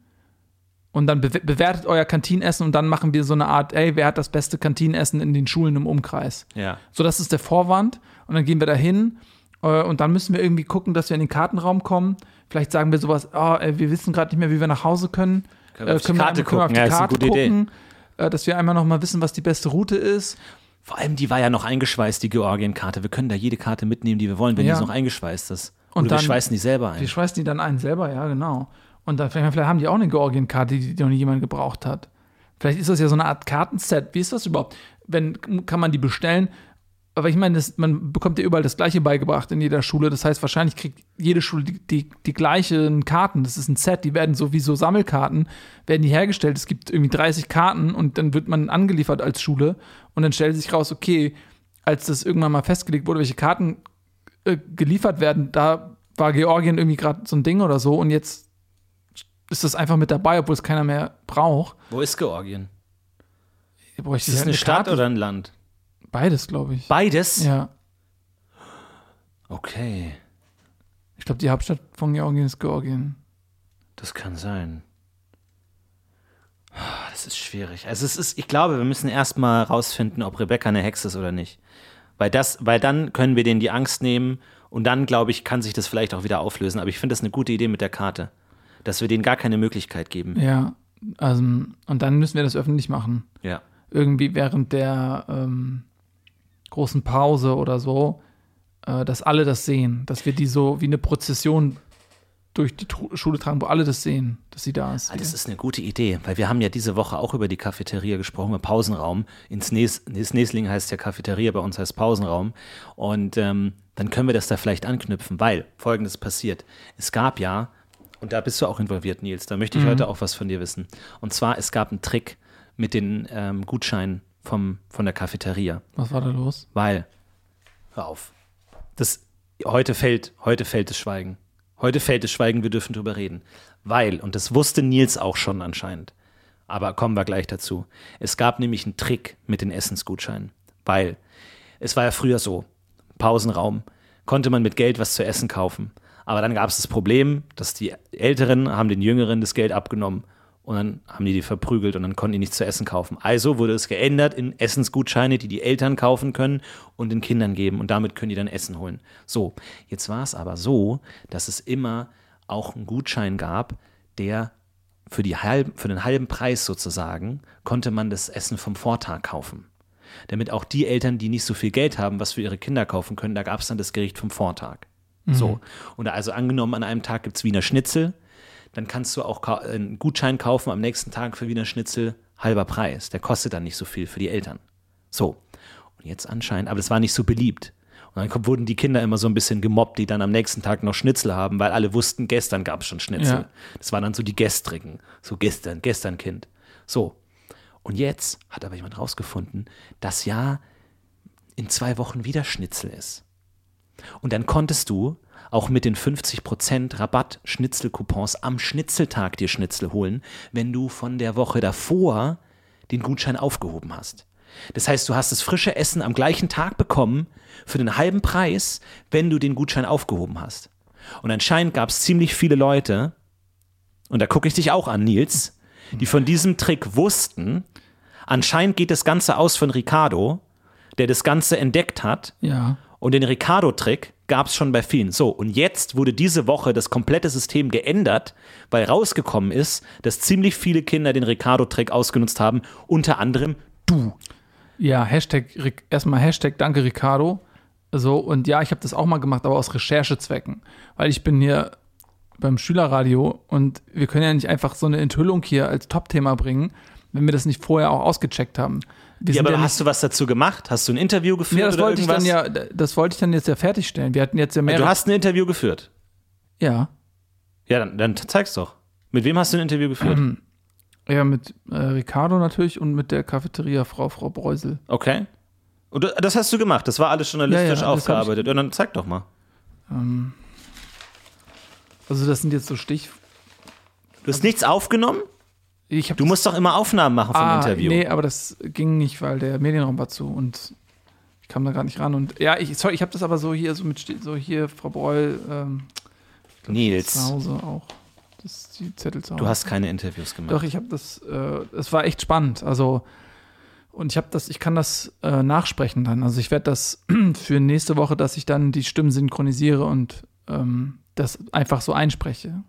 Und dann be bewertet euer Kantinenessen und dann machen wir so eine Art, ey, wer hat das beste Kantinenessen in den Schulen im Umkreis? Ja. So, das ist der Vorwand. Und dann gehen wir da hin. Äh, und dann müssen wir irgendwie gucken, dass wir in den Kartenraum kommen. Vielleicht sagen wir sowas, oh, ey, wir wissen gerade nicht mehr, wie wir nach Hause können. Können wir auf die Karte können wir auf die gucken? Ja, ist eine Karte gute Idee. gucken, äh, dass wir einmal noch mal wissen, was die beste Route ist. Vor allem, die war ja noch eingeschweißt, die Georgien-Karte. Wir können da jede Karte mitnehmen, die wir wollen, wenn Ja. die noch eingeschweißt ist. Und Oder wir dann- schweißen die selber ein. Wir schweißen die dann ein selber, ja, genau. Und dann vielleicht, haben die auch eine Georgien-Karte, die, die noch nie jemand gebraucht hat. Vielleicht ist das ja so eine Art Kartenset. Wie ist das überhaupt? Wenn, kann man die bestellen? Aber ich meine, das, man bekommt ja überall das Gleiche beigebracht in jeder Schule. Das heißt, wahrscheinlich kriegt jede Schule die, die, die gleichen Karten. Das ist ein Set. Die werden so wie so Sammelkarten, werden die hergestellt. Es gibt irgendwie 30 Karten und dann wird man angeliefert als Schule. Und dann stellt sich raus, okay, als das irgendwann mal festgelegt wurde, welche Karten äh, geliefert werden, da war Georgien irgendwie gerade so ein Ding oder so. Und jetzt ist das einfach mit dabei, obwohl es keiner mehr braucht. Wo ist Georgien? Bräuchte Ist ich es halt eine Stadt oder ein Land? Beides, glaube ich. Beides? Ja. Okay, Ich glaube, die Hauptstadt von Georgien ist Georgien. das kann sein. Ah, Das ist schwierig. Also es ist, ich glaube, wir müssen erstmal rausfinden, ob Rebecca eine Hexe ist oder nicht. Weil das, weil dann können wir denen die Angst nehmen und dann, glaube ich, kann sich das vielleicht auch wieder auflösen. Aber ich finde das eine gute Idee mit der Karte. Dass wir denen gar keine Möglichkeit geben. Ja. Also, und dann müssen wir das öffentlich machen. Ja. Irgendwie während der ähm, großen Pause oder so, äh, dass alle das sehen. Dass wir die so wie eine Prozession durch die Schule tragen, wo alle das sehen, dass sie da ist. Ah, Das ist eine gute Idee, weil wir haben ja diese Woche auch über die Cafeteria gesprochen, im Pausenraum. In Snees, Sneesling heißt ja Cafeteria, bei uns heißt Pausenraum. Und ähm, dann können wir das da vielleicht anknüpfen, weil folgendes passiert. Es gab ja, und da bist du auch involviert, Nils, da möchte ich heute auch was von dir wissen. Und zwar, es gab einen Trick mit den ähm, Gutscheinen vom, von der Cafeteria. Was war da los? Weil, hör auf. Das, heute fällt, heute fällt das Schweigen. Heute fällt das Schweigen, wir dürfen drüber reden. Weil, und das wusste Nils auch schon anscheinend, aber kommen wir gleich dazu. Es gab nämlich einen Trick mit den Essensgutscheinen. Weil, es war ja früher so, Pausenraum, konnte man mit Geld was zu essen kaufen. Aber dann gab es das Problem, dass die Älteren haben den Jüngeren das Geld abgenommen und dann haben die die verprügelt und dann konnten die nichts zu essen kaufen. Also wurde es geändert in Essensgutscheine, die die Eltern kaufen können und den Kindern geben und damit können die dann Essen holen. So, jetzt war es aber so, dass es immer auch einen Gutschein gab, der für, die halb, für den halben Preis sozusagen konnte man das Essen vom Vortag kaufen. Damit auch die Eltern, die nicht so viel Geld haben, was für ihre Kinder kaufen können, da gab es dann das Gericht vom Vortag. So. Und also angenommen, an einem Tag gibt es Wiener Schnitzel, dann kannst du auch einen Gutschein kaufen am nächsten Tag für Wiener Schnitzel halber Preis. Der kostet dann nicht so viel für die Eltern. So. Und jetzt anscheinend, aber das war nicht so beliebt. Und dann wurden die Kinder immer so ein bisschen gemobbt, die dann am nächsten Tag noch Schnitzel haben, weil alle wussten, gestern gab es schon Schnitzel. Ja. Das waren dann so die Gestrigen. So gestern, gestern Kind. So. Und jetzt hat aber jemand rausgefunden, dass ja in zwei Wochen wieder Schnitzel ist. Und dann konntest du auch mit den 50% Rabatt Schnitzelcoupons am Schnitzeltag dir Schnitzel holen, wenn du von der Woche davor den Gutschein aufgehoben hast. Das heißt, du hast das frische Essen am gleichen Tag bekommen für den halben Preis, wenn du den Gutschein aufgehoben hast. Und anscheinend gab es ziemlich viele Leute, und da gucke ich dich auch an, Nils, die von diesem Trick wussten, anscheinend geht das Ganze aus von Ricardo, der das Ganze entdeckt hat Ja. Und den Ricardo-Trick gab es schon bei vielen. So, und jetzt wurde diese Woche das komplette System geändert, weil rausgekommen ist, dass ziemlich viele Kinder den Ricardo-Trick ausgenutzt haben, unter anderem du. Ja, Hashtag, erstmal Hashtag Danke Ricardo. So, und ja, ich habe das auch mal gemacht, aber aus Recherchezwecken. Weil ich bin hier beim Schülerradio und wir können ja nicht einfach so eine Enthüllung hier als Top-Thema bringen, wenn wir das nicht vorher auch ausgecheckt haben. Ja, aber ja hast du was dazu gemacht? Hast du ein Interview geführt ja, das wollte ich irgendwas? dann ja, das wollte ich dann jetzt ja fertigstellen. Wir hatten jetzt ja mehr. du hast ein Interview geführt. ja, Ja, dann, dann zeig's doch. Mit wem hast du ein Interview geführt? ja, mit äh, Ricardo natürlich und mit der Cafeteria-Frau, Frau Breusel. Okay. Und das hast du gemacht. Das war alles journalistisch Ja, ich- aufgearbeitet. Und dann zeig doch mal. Also das sind jetzt so Stich. Du hast nichts aufgenommen? Du musst doch immer Aufnahmen machen vom ah, Interview. Nee, aber das ging nicht, weil der Medienraum war zu und ich kam da gar nicht ran. Und ja, ich, sorry, ich habe das aber so hier, so mit, so hier, Frau Breul, ähm, zu Nils, Hause auch. Das die Zettel zu Hause. du hast keine Interviews gemacht. Doch, ich habe das, äh, es war echt spannend. Also, und ich habe das, ich kann das äh, nachsprechen dann. Also ich werde das für nächste Woche, dass ich dann die Stimmen synchronisiere und ähm, das einfach so einspreche.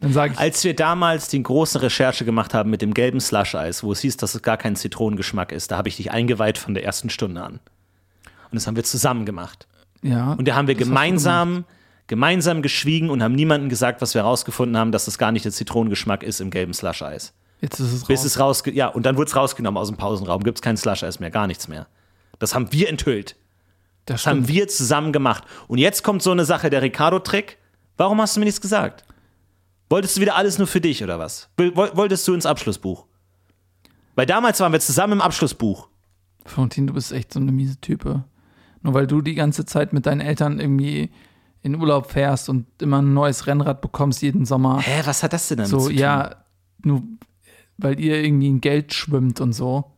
Dann sage ich, Als wir damals die große Recherche gemacht haben mit dem gelben Slush-Eis, wo es hieß, dass es gar kein Zitronengeschmack ist, da habe ich dich eingeweiht von der ersten Stunde an. Und das haben wir zusammen gemacht. ja. Und da haben wir das gemeinsam, gemeinsam geschwiegen und haben niemandem gesagt, was wir herausgefunden haben, dass es gar nicht der Zitronengeschmack ist im gelben Slush-Eis. Jetzt ist es Bis raus. es rausge ja, und dann wurde es rausgenommen aus dem Pausenraum, gibt es kein Slush-Eis mehr, gar nichts mehr. Das haben wir enthüllt. das Das haben wir zusammen gemacht. Und jetzt kommt so eine Sache, der Ricardo-Trick. Warum hast du mir nichts gesagt? Wolltest du wieder alles nur für dich oder was? Wolltest du ins Abschlussbuch? Weil damals waren wir zusammen im Abschlussbuch. Florentin, du bist echt so eine miese Type. Nur weil du die ganze Zeit mit deinen Eltern irgendwie in Urlaub fährst und immer ein neues Rennrad bekommst jeden Sommer. Hä, was hat das denn damit So, zu tun? ja, nur weil ihr irgendwie in Geld schwimmt und so.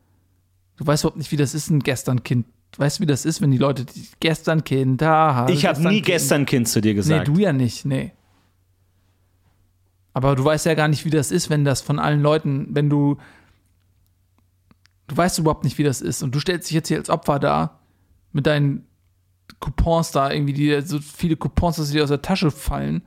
Du weißt überhaupt nicht, wie das ist, ein Gestern-Kind. Weißt du, wie das ist, wenn die Leute die Gestern-Kind da Ich habe nie gestern Kind zu dir Nee, gesagt. du ja nicht, nee. Aber du weißt ja gar nicht, wie das ist, wenn das von allen Leuten, wenn du. Du weißt überhaupt nicht, wie das ist. Und du stellst dich jetzt hier als Opfer da mit deinen Coupons da, irgendwie, die so viele Coupons, dass sie dir aus der Tasche fallen.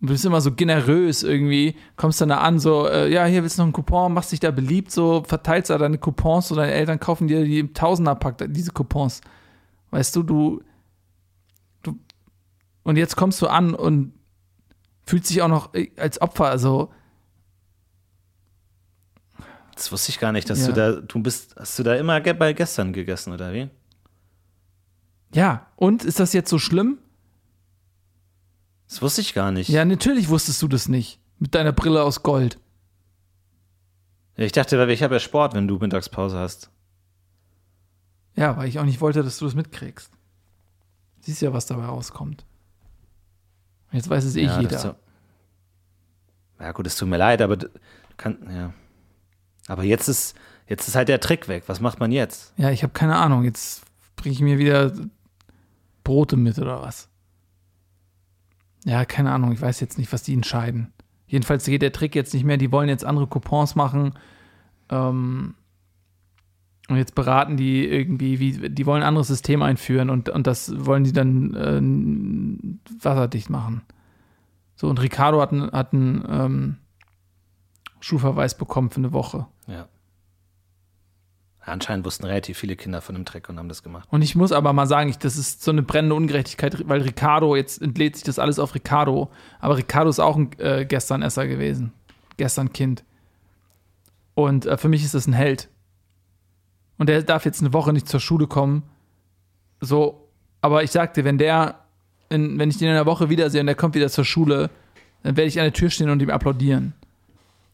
Und du bist immer so generös irgendwie, kommst dann da an, so, äh, ja, hier willst du noch einen Coupon, machst dich da beliebt, so, verteilst da deine Coupons, so deine Eltern kaufen dir die im Tausenderpack, diese Coupons. Weißt du, du, du, und jetzt kommst du an und fühlst dich auch noch äh, als Opfer, also, Das wusste ich gar nicht, dass Ja. du da, du bist, hast du da immer bei gestern gegessen, oder wie? ja, und ist das jetzt so schlimm? Das wusste ich gar nicht. Ja, natürlich wusstest du das nicht. Mit deiner Brille aus Gold. Ich dachte, ich habe ja Sport, wenn du Mittagspause hast. Ja, weil ich auch nicht wollte, dass du das mitkriegst. Siehst ja, was dabei rauskommt. Jetzt weiß es eh ja, jeder. so. ja, gut, es tut mir leid, aber kann, ja. Aber jetzt ist, jetzt ist halt der Trick weg. Was macht man jetzt? Ja, ich habe keine Ahnung. Jetzt bringe ich mir wieder Brote mit oder was. Ja, keine Ahnung. Ich weiß jetzt nicht, was die entscheiden. Jedenfalls geht der Trick jetzt nicht mehr. Die wollen jetzt andere Coupons machen. Ähm, und jetzt beraten die irgendwie, wie, die wollen ein anderes System einführen und, und das wollen die dann äh, wasserdicht machen. So, und Ricardo hat einen, hat einen ähm, Schulverweis bekommen für eine Woche. Ja. Anscheinend wussten relativ viele Kinder von dem Trick und haben das gemacht. Und ich muss aber mal sagen, ich, das ist so eine brennende Ungerechtigkeit, weil Ricardo, jetzt entlädt sich das alles auf Ricardo, aber Ricardo ist auch ein äh, Gestern-Esser gewesen. Gestern Kind. Und äh, für mich ist das ein Held. Und der darf jetzt eine Woche nicht zur Schule kommen. So, aber ich sagte, wenn der, in, wenn ich den in einer Woche wiedersehe und der kommt wieder zur Schule, dann werde ich an der Tür stehen und ihm applaudieren.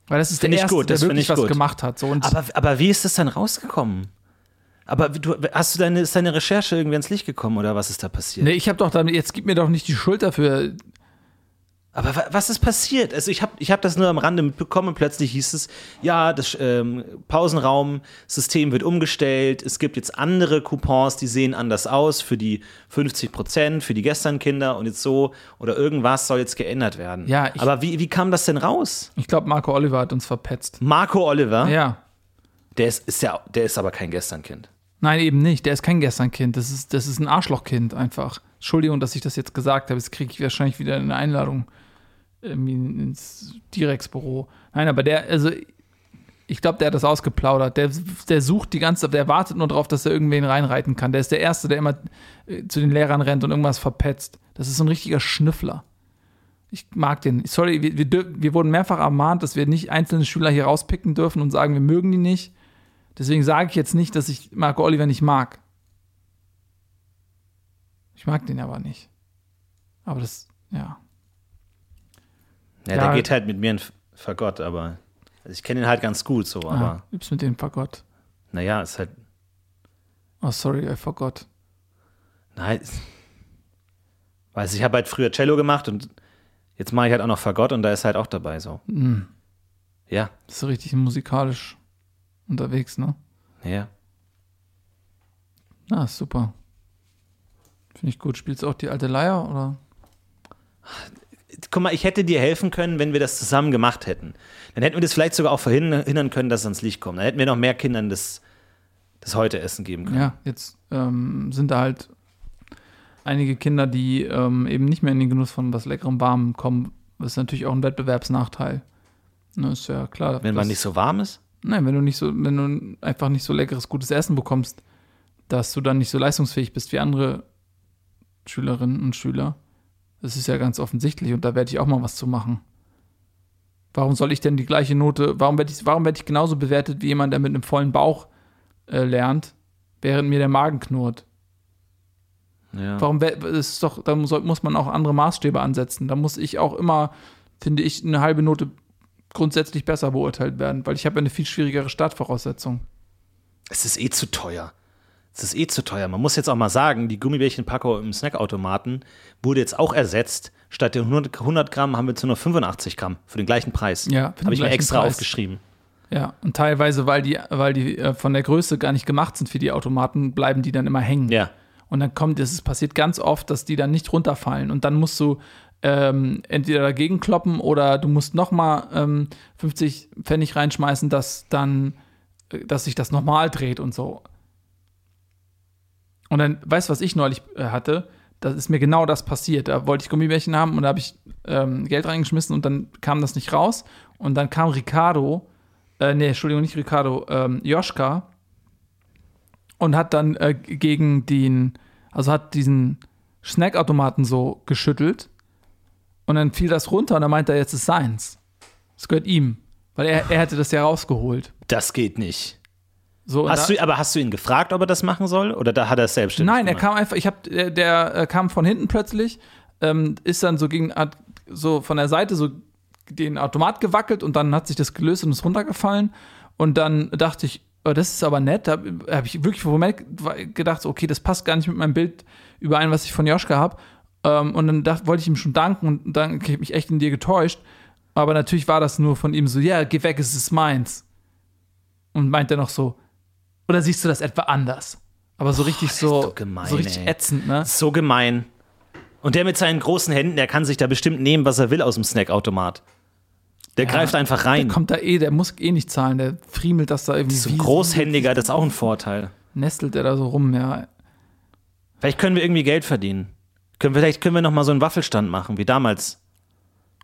Weil das ist Find der Erste, gut, der wirklich ich was gut. gemacht hat. So, und Aber, aber wie ist das dann rausgekommen? Aber du, hast du deine, ist deine Recherche irgendwie ins Licht gekommen oder was ist da passiert? nee, ich habe doch damit, jetzt gib mir doch nicht die Schuld dafür. Aber wa- was ist passiert? Also ich habe ich hab das nur am Rande mitbekommen und plötzlich hieß es, ja, das ähm, Pausenraumsystem wird umgestellt, es gibt jetzt andere Coupons, die sehen anders aus für die 50 Prozent, für die Gestern-Kinder und jetzt so oder irgendwas soll jetzt geändert werden. Ja, ich- Aber wie, wie kam das denn raus? Ich glaube, Marco Oliver hat uns verpetzt. Marco Oliver, Ja. der, ist, ist ja, der ist aber kein Gestern-Kind. Nein, eben nicht. Der ist kein Gesternkind. Das ist, das ist ein Arschlochkind einfach. Entschuldigung, dass ich das jetzt gesagt habe. Jetzt kriege ich wahrscheinlich wieder eine Einladung ins Direx-Büro. Nein, aber der, also ich glaube, der hat das ausgeplaudert. Der, der sucht die ganze der wartet nur darauf, dass er irgendwen reinreiten kann. Der ist der Erste, der immer äh, zu den Lehrern rennt und irgendwas verpetzt. Das ist so ein richtiger Schnüffler. Ich mag den. Sorry, wir, wir, wir wurden mehrfach ermahnt, dass wir nicht einzelne Schüler hier rauspicken dürfen und sagen, wir mögen die nicht. Deswegen sage ich jetzt nicht, dass ich Marco Oliver nicht mag. Ich mag den aber nicht. Aber das, ja. Ja, Ja. der geht halt mit mir in Fagott, aber also ich kenne ihn halt ganz gut so, aber ah, übst mit dem Fagott. naja, ist halt, Oh, sorry, I forgot. nein, weiß ich, habe halt früher Cello gemacht und jetzt mache ich halt auch noch Fagott und da ist halt auch dabei so. Mm, Ja, das ist richtig musikalisch unterwegs, ne? ja. Na, ist super. Finde ich gut. Spielst du auch die alte Leier oder? Guck mal, ich hätte dir helfen können, wenn wir das zusammen gemacht hätten. Dann hätten wir das vielleicht sogar auch verhindern können, dass es ans Licht kommt. Dann hätten wir noch mehr Kindern das, das heute Essen geben können. Ja, jetzt ähm, sind da halt einige Kinder, die ähm, eben nicht mehr in den Genuss von was leckerem Warmem kommen. Das ist natürlich auch ein Wettbewerbsnachteil. Ne, ist ja klar. Wenn man nicht so warm ist. Nein, wenn du nicht so, wenn du einfach nicht so leckeres, gutes Essen bekommst, dass du dann nicht so leistungsfähig bist wie andere Schülerinnen und Schüler. Das ist ja ganz offensichtlich und da werde ich auch mal was zu machen. Warum soll ich denn die gleiche Note, warum werde ich, warum werde ich genauso bewertet wie jemand, der mit einem vollen Bauch äh, lernt, während mir der Magen knurrt? Ja. Warum ist doch, da muss, muss man auch andere Maßstäbe ansetzen. Da muss ich auch immer, finde ich, eine halbe Note grundsätzlich besser beurteilt werden, weil ich habe eine viel schwierigere Startvoraussetzung. Es ist eh zu teuer. Es ist eh zu teuer. Man muss jetzt auch mal sagen, die Gummibärchenpackung im Snackautomaten wurde jetzt auch ersetzt. Statt den 100, 100 Gramm haben wir zu nur 85 Gramm für den gleichen Preis. Ja, Habe ich mir extra Preis. aufgeschrieben. Ja, und teilweise, weil die, weil die äh, von der Größe gar nicht gemacht sind für die Automaten, bleiben die dann immer hängen. Ja. Und dann kommt es, es passiert ganz oft, dass die dann nicht runterfallen. Und dann musst du ähm, entweder dagegen kloppen oder du musst nochmal ähm, 50 Pfennig reinschmeißen, dass dann, äh, dass sich das normal dreht und so. Und dann, weißt du, was ich neulich äh, hatte? Das ist mir genau das passiert. Da wollte ich Gummibärchen haben und da habe ich ähm, Geld reingeschmissen und dann kam das nicht raus. Und dann kam Ricardo, äh, nee, Entschuldigung, nicht Ricardo, ähm, Joschka und hat dann äh, gegen den, also hat diesen Snackautomaten so geschüttelt und dann fiel das runter und dann meinte er, jetzt ist seins. Es gehört ihm, weil er, er hätte das ja rausgeholt. Das geht nicht. So, Hast da- du, aber hast du ihn gefragt, ob er das machen soll? Oder da hat er es selbstständig Nein, er gemacht? kam einfach, ich hab, der, der äh, kam von hinten plötzlich, ähm, ist dann so gegen, hat so von der Seite so den Automat gewackelt und dann hat sich das gelöst und ist runtergefallen. Und dann dachte ich, oh, das ist aber nett. Da habe hab ich wirklich gedacht, okay, das passt gar nicht mit meinem Bild überein, was ich von Joschka habe. Ähm, und dann dacht, wollte ich ihm schon danken und dann habe ich mich echt in dir getäuscht. Aber natürlich war das nur von ihm so, ja, geh weg, es ist meins. Und meint er noch so, oder siehst du das etwa anders? Aber so richtig so, gemein, so richtig ey. ätzend, ne? So gemein. Und der mit seinen großen Händen, der kann sich da bestimmt nehmen, was er will aus dem Snackautomat. Der greift einfach rein. Der kommt da eh, der muss eh nicht zahlen, der friemelt das da irgendwie. so großhändiger, das ist auch ein Vorteil. Nestelt er da so rum, ja. Vielleicht können wir irgendwie Geld verdienen. Können, vielleicht können wir noch mal so einen Waffelstand machen, wie damals.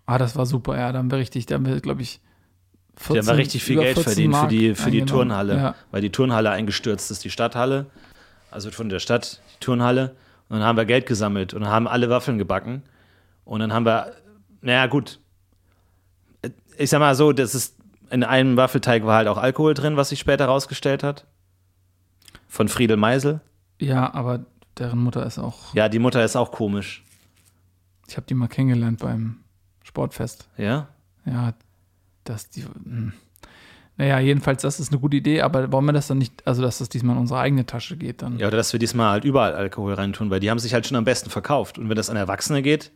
Ah, das war super, ja. Da haben wir richtig, da haben wir, glaube ich, 14, Wir haben richtig viel Geld 14 verdient für Mark die, für die. Turnhalle. Ja. Weil die Turnhalle eingestürzt ist, die Stadthalle. Also von der Stadt, die Turnhalle. Und dann haben wir Geld gesammelt und haben alle Waffeln gebacken. Und dann haben wir, naja, gut. Ich sag mal so, das ist, in einem Waffelteig war halt auch Alkohol drin, was sich später rausgestellt hat. Von Friedel Meisel. ja, aber deren Mutter ist auch, Ja, die Mutter ist auch komisch. ich habe die mal kennengelernt beim Sportfest. Ja? Ja, dass die. Hm. Naja, jedenfalls, das ist eine gute Idee, aber wollen wir das dann nicht, also dass das diesmal in unsere eigene Tasche geht dann? Ja, oder dass wir diesmal halt überall Alkohol reintun, weil die haben sich halt schon am besten verkauft. Und wenn das an Erwachsene geht,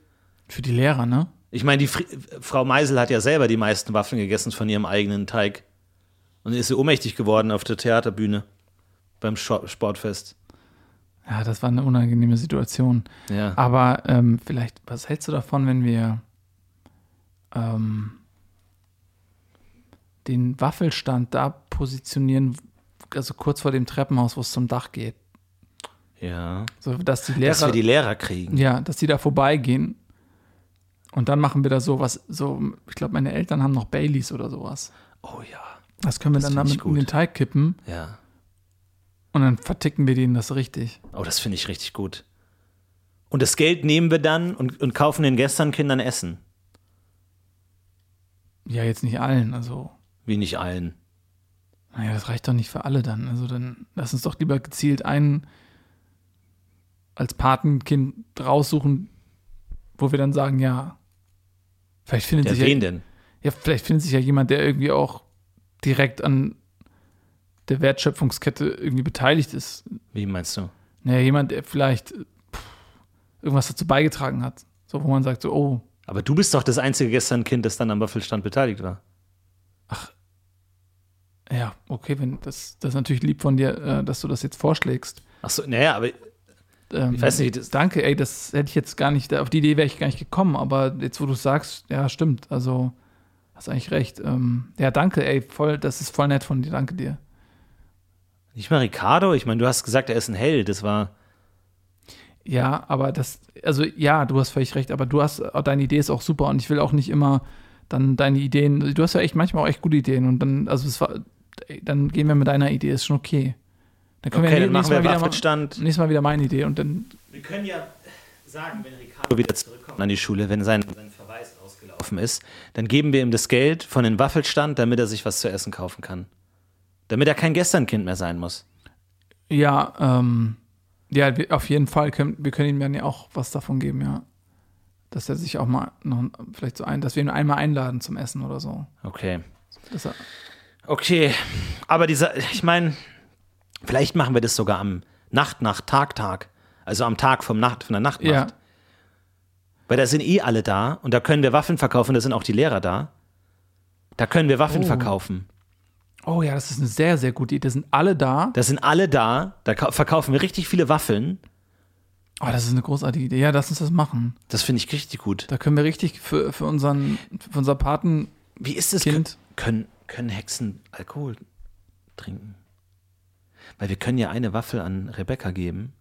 Für die Lehrer, ne? Ich meine, die Fri Frau Meisel hat ja selber die meisten Waffeln gegessen von ihrem eigenen Teig. Und ist sie ohnmächtig geworden auf der Theaterbühne beim Sportfest. Ja, das war eine unangenehme Situation. Ja. Aber ähm, vielleicht, was hältst du davon, wenn wir ähm, den Waffelstand da positionieren, also kurz vor dem Treppenhaus, wo es zum Dach geht? Ja. So, dass die Dass Lehrer, wir die Lehrer kriegen. ja, dass die da vorbeigehen. Und dann machen wir da sowas, so, ich glaube, meine Eltern haben noch Baileys oder sowas. Oh ja. Das können wir Das dann damit in den. Teig kippen Ja. und dann verticken wir denen das richtig. Oh, das finde ich richtig gut. Und das Geld nehmen wir dann und, und kaufen den Gestern Kindern Essen. Ja, jetzt nicht allen, also. Wie nicht allen. Naja, das reicht doch nicht für alle dann. Also dann lass uns doch lieber gezielt einen als Patenkind raussuchen, wo wir dann sagen, ja, vielleicht findet Ja, sich wen ja, denn? ja, vielleicht findet sich ja jemand, der irgendwie auch direkt an der Wertschöpfungskette irgendwie beteiligt ist. Wie meinst du? Naja, jemand, der vielleicht pff, irgendwas dazu beigetragen hat. So, wo man sagt, so, oh, Aber du bist doch das einzige gestern Kind, das dann am Waffelstand beteiligt war. Ja, okay, wenn das, das ist natürlich lieb von dir, äh, dass du das jetzt vorschlägst. Achso, naja, aber Ähm, Ich weiß nicht, das- danke, ey, das hätte ich jetzt gar nicht, auf die Idee wäre ich gar nicht gekommen, aber jetzt, wo du es sagst, ja, stimmt, also hast eigentlich recht. Ähm, ja, danke, ey, voll, das ist voll nett von dir, danke dir. nicht mal Ricardo. Ich meine, du hast gesagt, er ist ein Held. Das war. Ja, aber das, also ja, du hast völlig recht, aber du hast, deine Idee ist auch super und ich will auch nicht immer dann deine Ideen, du hast ja echt manchmal auch echt gute Ideen und dann, also es war, dann gehen wir mit deiner Idee, ist schon okay. Dann können Okay, wir dann machen nächstes wir Mal, wieder, Waffelstand. nächstes Mal wieder meine Idee und dann, Wir können ja sagen, wenn Ricardo wieder zurückkommt an die Schule, wenn sein, sein Verweis ausgelaufen ist, dann geben wir ihm das Geld von den Waffelstand, damit er sich was zu essen kaufen kann. Damit er kein Gesternkind mehr sein muss. ja, ähm, ja, wir, auf jeden Fall können, wir können ihm dann ja auch was davon geben, ja. Dass er sich auch mal noch, vielleicht so ein, dass wir ihn einmal einladen zum Essen oder so. Okay. Dass er, Okay, aber dieser, ich meine, vielleicht machen wir das sogar am Nacht, Nacht, Tag, Tag. Also am Tag vom Nacht, von der Nachtnacht. ja, Weil da sind eh alle da und da können wir Waffeln verkaufen, da sind auch die Lehrer da. Da können wir Waffeln Oh. verkaufen. oh ja, das ist eine sehr, sehr gute Idee. Da sind alle da. Da sind alle da, da kau- verkaufen wir richtig viele Waffeln. Oh, das ist eine großartige Idee. Ja, lass uns das machen. Das finde ich richtig gut. Da können wir richtig für, für, unseren, für unser Patenkind. Wie ist es? Können, können Hexen Alkohol trinken? Weil wir können ja eine Waffel an Rebecca geben.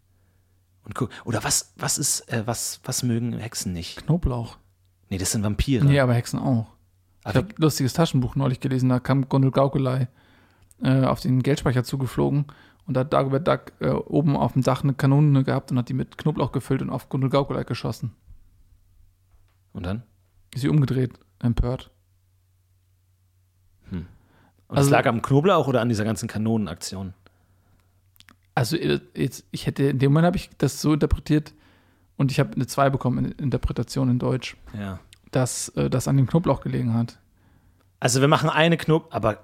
Und guck, oder was, was ist, äh, was, was mögen Hexen nicht? Knoblauch. Nee, das sind Vampire. Nee, aber Hexen auch. Ich Aber habe ein lustiges Taschenbuch neulich gelesen, da kam Gondel Gaukelei äh, auf den Geldspeicher zugeflogen und da hat Dagobert Duck äh, oben auf dem Dach eine Kanone gehabt und hat die mit Knoblauch gefüllt und auf Gondel Gaukelei geschossen. und dann? Ist sie umgedreht, empört. Und Also- das lag am Knoblauch oder an dieser ganzen Kanonenaktion? Also äh, jetzt, ich hätte, in dem Moment habe ich das so interpretiert und ich habe eine 2 bekommen in Interpretation in Deutsch, Ja. dass äh, das an dem Knoblauch gelegen hat. Also wir machen eine Knob, aber,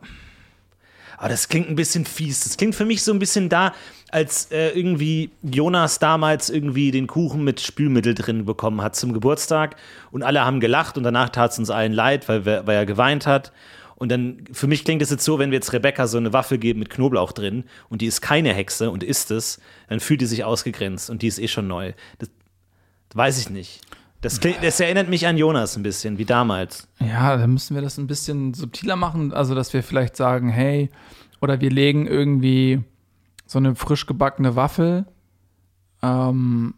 aber das klingt ein bisschen fies. Das klingt für mich so ein bisschen da, als äh, irgendwie Jonas damals irgendwie den Kuchen mit Spülmittel drin bekommen hat zum Geburtstag und alle haben gelacht und danach tat es uns allen leid, weil, weil er geweint hat. Und dann, für mich klingt es jetzt so, wenn wir jetzt Rebecca so eine Waffe geben mit Knoblauch drin und die ist keine Hexe und isst es, dann fühlt die sich ausgegrenzt und die ist eh schon neu. Das weiß ich nicht. Das, klingt, das erinnert mich an Jonas ein bisschen, wie damals. Ja, dann müssen wir das ein bisschen subtiler machen. Also, dass wir vielleicht sagen, hey, oder wir legen irgendwie so eine frisch gebackene Waffel ähm,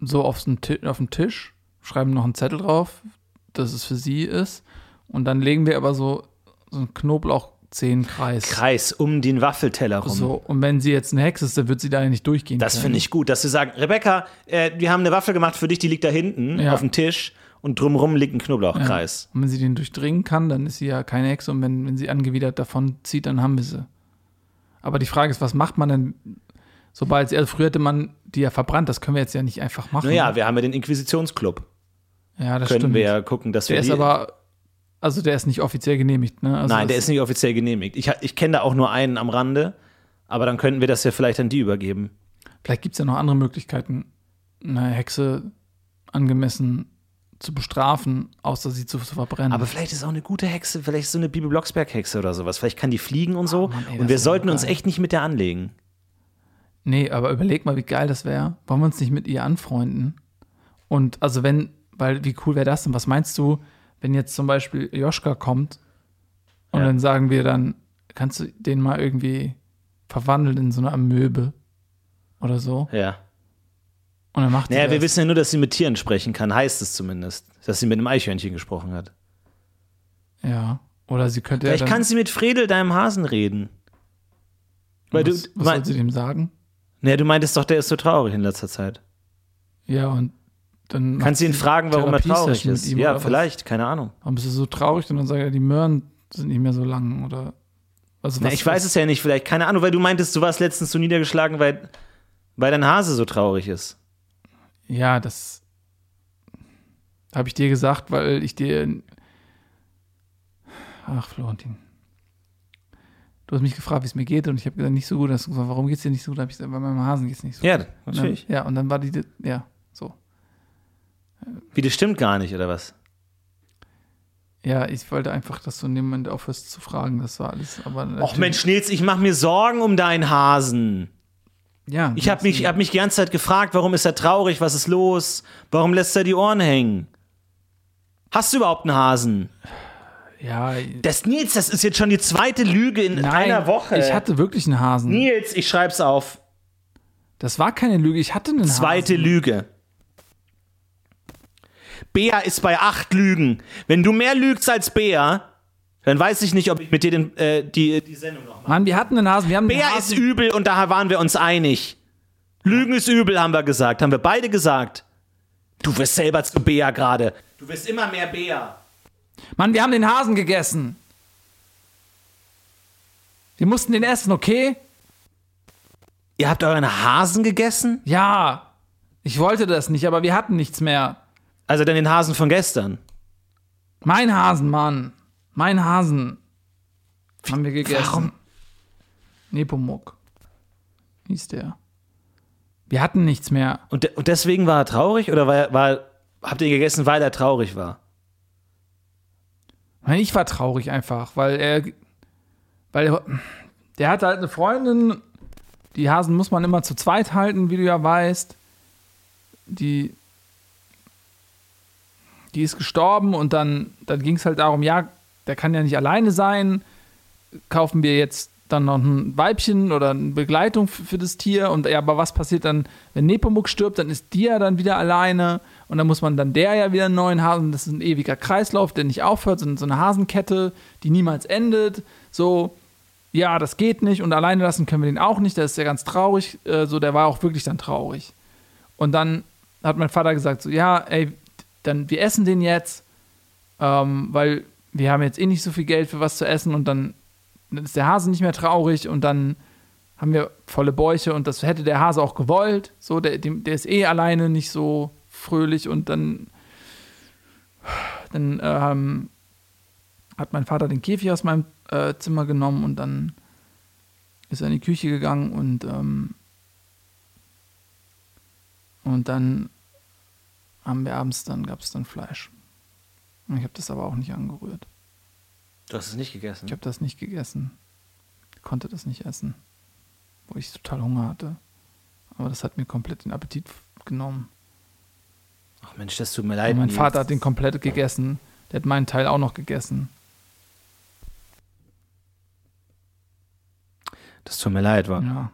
so auf den Tisch, schreiben noch einen Zettel drauf, dass es für sie ist. Und dann legen wir aber so, so einen Knoblauchzehenkreis. Kreis um den Waffelteller rum. So, und wenn sie jetzt eine Hexe ist, dann wird sie da ja nicht durchgehen. Das finde ich gut, dass sie sagen, Rebecca, äh, wir haben eine Waffel gemacht für dich, die liegt da hinten Ja. auf dem Tisch und drumrum liegt ein Knoblauchkreis. Und wenn sie den durchdringen kann, dann ist sie ja keine Hexe. Und wenn, wenn sie angewidert davon zieht, dann haben wir sie. Aber die Frage ist, was macht man denn, sobald sie, also früher hätte man die ja verbrannt, das können wir jetzt ja nicht einfach machen. Naja, wir haben ja den Inquisitionsclub. ja, das Können stimmt. wir ja gucken, dass der wir ist die, aber, also der ist nicht offiziell genehmigt, ne? Also Nein, der ist nicht offiziell genehmigt. Ich, ich kenne da auch nur einen am Rande, aber dann könnten wir das ja vielleicht an die übergeben. Vielleicht gibt es ja noch andere Möglichkeiten, eine Hexe angemessen zu bestrafen, außer sie zu, zu verbrennen. Aber vielleicht ist auch eine gute Hexe, vielleicht so eine Bibi Blocksberg-Hexe oder sowas. Vielleicht kann die fliegen und so. Oh Mann, ey, und wir sollten uns echt nicht mit der anlegen. Nee, aber überleg mal, wie geil das wäre. Wollen wir uns nicht mit ihr anfreunden? Und also wenn, weil wie cool wäre das denn? Was meinst du, wenn jetzt zum Beispiel Joschka kommt und Ja. dann sagen wir dann, kannst du den mal irgendwie verwandeln in so eine Amöbe oder so? Ja. Und dann macht Naja, wir wissen ja nur, dass sie mit Tieren sprechen kann, heißt es zumindest. Dass sie mit einem Eichhörnchen gesprochen hat. Ja. Oder sie könnte Vielleicht ja dann, kann sie mit Fredel, deinem Hasen, reden. Weil was, du, was soll sie dem sagen? naja, du meintest doch, der ist so traurig in letzter Zeit. Ja, und dann Kannst du ihn fragen, warum er traurig ist? Ja, oder was? vielleicht, keine Ahnung. Warum bist du so traurig? Und dann sagt er, die Möhren sind nicht mehr so lang oder. Also Na, ich weiß es ja nicht, vielleicht, keine Ahnung, weil du meintest, du warst letztens so niedergeschlagen, weil, weil dein Hase so traurig ist. Ja, das habe ich dir gesagt, weil ich dir. Ach, Florentin. Du hast mich gefragt, wie es mir geht, und ich habe gesagt, nicht so gut. Hast du gesagt, warum geht's dir nicht so gut? Hab ich gesagt, bei meinem Hasen geht's nicht so Ja, gut. natürlich. Und dann, ja, und dann war die, ja, so. Wie, das stimmt gar nicht, oder was? Ja, ich wollte einfach, dass du Moment aufhörst zu fragen. Das war alles. Aber Och Mensch, Nils, ich mache mir Sorgen um deinen Hasen. Ja, Ich habe mich, ich hab mich die ganze Zeit gefragt, warum ist er traurig, was ist los, warum lässt er die Ohren hängen? Hast du überhaupt einen Hasen? Ja, Das Nils, das ist jetzt schon die zweite Lüge in nein, einer Woche. Ich hatte wirklich einen Hasen. Nils, ich schreib's auf. Das war keine Lüge, ich hatte einen Zweite Hasen. Lüge. Bea ist bei acht Lügen. Wenn du mehr lügst als Bea, dann weiß ich nicht, ob ich mit dir den, äh, die, die Sendung noch mache. Mann, wir hatten einen Hasen. Wir haben Bea Hasen. ist übel und da waren wir uns einig. Lügen ist übel, haben wir gesagt. Haben wir beide gesagt. Du wirst selber zu Bea gerade. Du wirst immer mehr Bea. Mann, wir haben den Hasen gegessen. Wir mussten den essen, okay? Ihr habt euren Hasen gegessen? Ja. Ich wollte das nicht, aber wir hatten nichts mehr. Also dann den Hasen von gestern. Mein Hasen, Mann. Mein Hasen. Haben wir gegessen. warum? Nepomuk. Hieß der. Wir hatten nichts mehr. Und, de und deswegen war er traurig? Oder war, war, habt ihr ihn gegessen, weil er traurig war? Nein, Ich war traurig einfach, weil er, weil er, der hatte halt eine Freundin. Die Hasen muss man immer zu zweit halten, wie du ja weißt. Die, die ist gestorben und dann, dann ging es halt darum, ja, der kann ja nicht alleine sein. Kaufen wir jetzt dann noch ein Weibchen oder eine Begleitung für, das Tier und ja, aber was passiert dann, wenn Nepomuk stirbt, dann ist die ja dann wieder alleine und dann muss man dann der ja wieder einen neuen Hasen, das ist ein ewiger Kreislauf, der nicht aufhört, sondern so eine Hasenkette, die niemals endet, so, ja, das geht nicht und alleine lassen können wir den auch nicht, der ist ja ganz traurig, äh, so, der war auch wirklich dann traurig. Und dann hat mein Vater gesagt, so, ja, ey, dann, wir essen den jetzt, ähm, weil wir haben jetzt eh nicht so viel Geld für was zu essen und dann, dann ist der Hase nicht mehr traurig und dann haben wir volle Bäuche und das hätte der Hase auch gewollt. So, der, der ist eh alleine nicht so fröhlich und dann, dann ähm, hat mein Vater den Käfig aus meinem äh, Zimmer genommen und dann ist er in die Küche gegangen und ähm, und dann haben wir abends, dann gab es dann Fleisch. Ich habe das aber auch nicht angerührt. Du hast es nicht gegessen. Ich habe das nicht gegessen. Konnte das nicht essen. Wo ich total Hunger hatte. Aber das hat mir komplett den Appetit genommen. Ach Mensch, das tut mir leid. Und mein. Vater hat den komplett gegessen. Der hat meinen Teil auch noch gegessen. Das tut mir leid, war. Ja.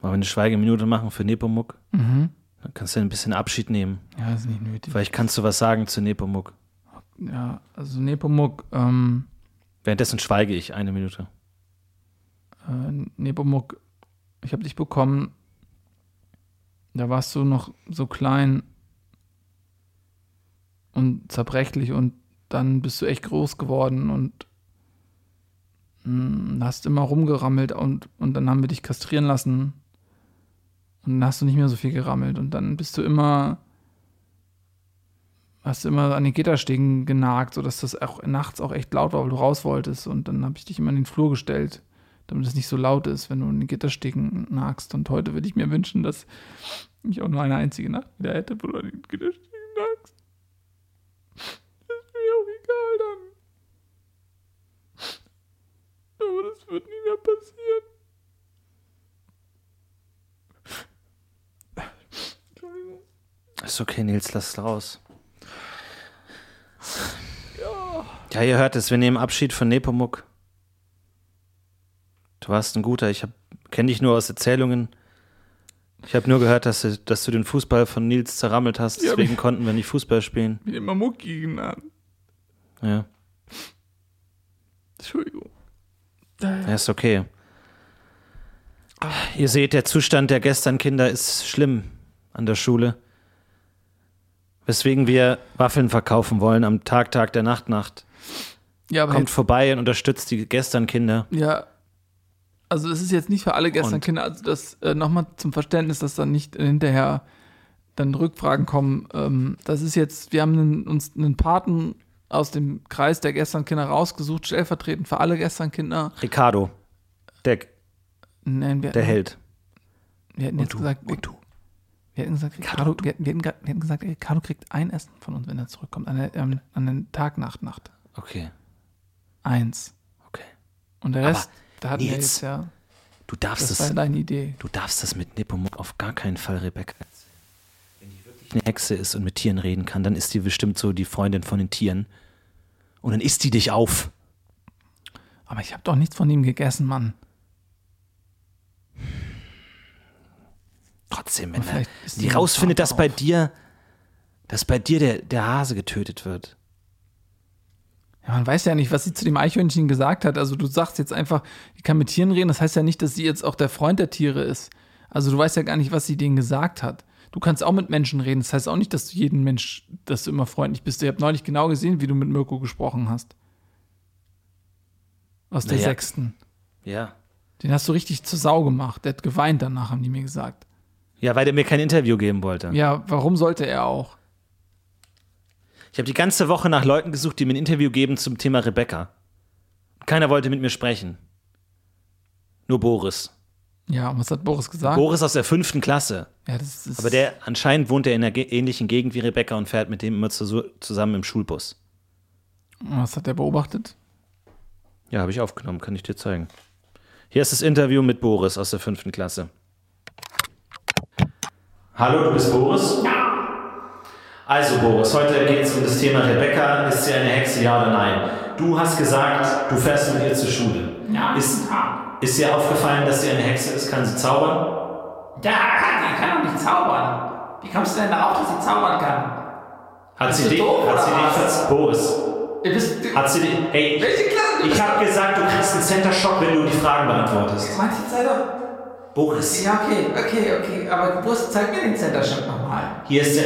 Wollen wir eine Schweigeminute machen für Nepomuk? Mhm. Dann kannst du ein bisschen Abschied nehmen. Ja, ist nicht nötig. Vielleicht kannst du was sagen zu Nepomuk. Ja, also Nepomuk, ähm, Währenddessen schweige ich eine Minute. äh, Nepomuk, ich habe dich bekommen. Da warst du noch so klein und zerbrechlich und dann bist du echt groß geworden und mh, hast immer rumgerammelt und, und dann haben wir dich kastrieren lassen und dann hast du nicht mehr so viel gerammelt und dann bist du immer hast du immer an den Gitterstegen genagt, sodass das auch nachts auch echt laut war, weil du raus wolltest und dann habe ich dich immer in den Flur gestellt, damit es nicht so laut ist, wenn du an den Gitterstegen nagst und heute würde ich mir wünschen, dass ich auch nur eine einzige Nacht wieder hätte, wo du an den Gitterstegen nagst. Das ist mir auch egal dann. Aber das wird nie mehr passieren. Ist okay, Nils, lass es raus. Ja, ihr hört es, wir nehmen Abschied von Nepomuk. Du warst ein guter, ich kenne dich nur aus Erzählungen. Ich habe nur gehört, dass du, dass du den Fußball von Nils zerrammelt hast, Ja, deswegen aber- konnten wir nicht Fußball spielen. Wie immer Mucki genannt. Ja, Entschuldigung. ja ist okay. Ihr seht, der Zustand der gestern Kinder ist schlimm an der Schule. Weswegen wir Waffeln verkaufen wollen am Tag, Tag der Nacht, Nacht. Ja, Kommt vorbei und unterstützt die gestern Kinder. Ja, also es ist jetzt nicht für alle gestern Und? Kinder, also das äh, nochmal zum Verständnis, dass dann nicht hinterher dann Rückfragen kommen. Ähm, das ist jetzt, wir haben einen, uns einen Paten aus dem Kreis der gestern Kinder rausgesucht, stellvertretend für alle gestern Kinder. Ricardo, der, Nein, wir, der Held. wir hätten jetzt gesagt, wir, wir hätten gesagt, Ricardo, wir, hätten, wir, hätten, ge- wir hätten gesagt, Ricardo kriegt ein Essen von uns, wenn er zurückkommt, an, der, ähm, an den Tag, Nacht, Nacht. Okay, Eins. okay. Und der Aber Rest, da hatten wir Nils, jetzt ja, Du darfst das war es. deine Idee. Du darfst das mit Nepomuk auf gar keinen Fall, Rebecca. Wenn die wirklich eine Hexe ist und mit Tieren reden kann, dann ist die bestimmt so die Freundin von den Tieren. Und dann isst die dich auf. Aber ich habe doch nichts von ihm gegessen, Mann. Trotzdem, wenn er, die rausfindet, dass bei dir, dass bei dir der, der Hase getötet wird. Ja, man weiß ja nicht, was sie zu dem Eichhörnchen gesagt hat. Also du sagst jetzt einfach, die kann mit Tieren reden. Das heißt ja nicht, dass sie jetzt auch der Freund der Tiere ist. Also du weißt ja gar nicht, was sie denen gesagt hat. Du kannst auch mit Menschen reden. Das heißt auch nicht, dass du jeden Mensch, dass du immer freundlich bist. Ich habe neulich genau gesehen, wie du mit Mirko gesprochen hast. Aus der Naja. sechsten. Ja. Den hast du richtig zur Sau gemacht. Der hat geweint danach, haben die mir gesagt. Ja, weil der mir kein Interview geben wollte. Ja, warum sollte er auch? Ich habe die ganze Woche nach Leuten gesucht, die mir ein Interview geben zum Thema Rebecca. Keiner wollte mit mir sprechen. Nur Boris. Ja, und was hat Boris gesagt? Boris aus der fünften Klasse. ja, das ist, Aber der anscheinend wohnt er in einer ähnlichen Gegend wie Rebecca und fährt mit dem immer zu, zusammen im Schulbus. was hat er beobachtet? Ja, habe ich aufgenommen, kann ich dir zeigen. Hier ist das Interview mit Boris aus der fünften Klasse. Hallo, du bist Boris? Ja. Also Boris, heute geht es um das Thema Rebecca. Ist sie eine Hexe, ja oder nein? Du hast gesagt, du fährst mit ihr zur Schule. Ja, Ist, ist dir aufgefallen, dass sie eine Hexe ist? Kann sie zaubern? Ja, die kann doch nicht zaubern. Wie kommst du denn darauf, dass sie zaubern kann? Hat sie du dich, doof, hat sie dich, Boris, Ihr wisst, du, hat sie dich, hey, welche Klasse? ich habe gesagt, du kriegst einen Center Shock, wenn du die Fragen beantwortest. Manche Zeit doch. Boris, Ja, okay, okay, okay. Aber Brust, zeig mir den Center Shock nochmal. hier ist der,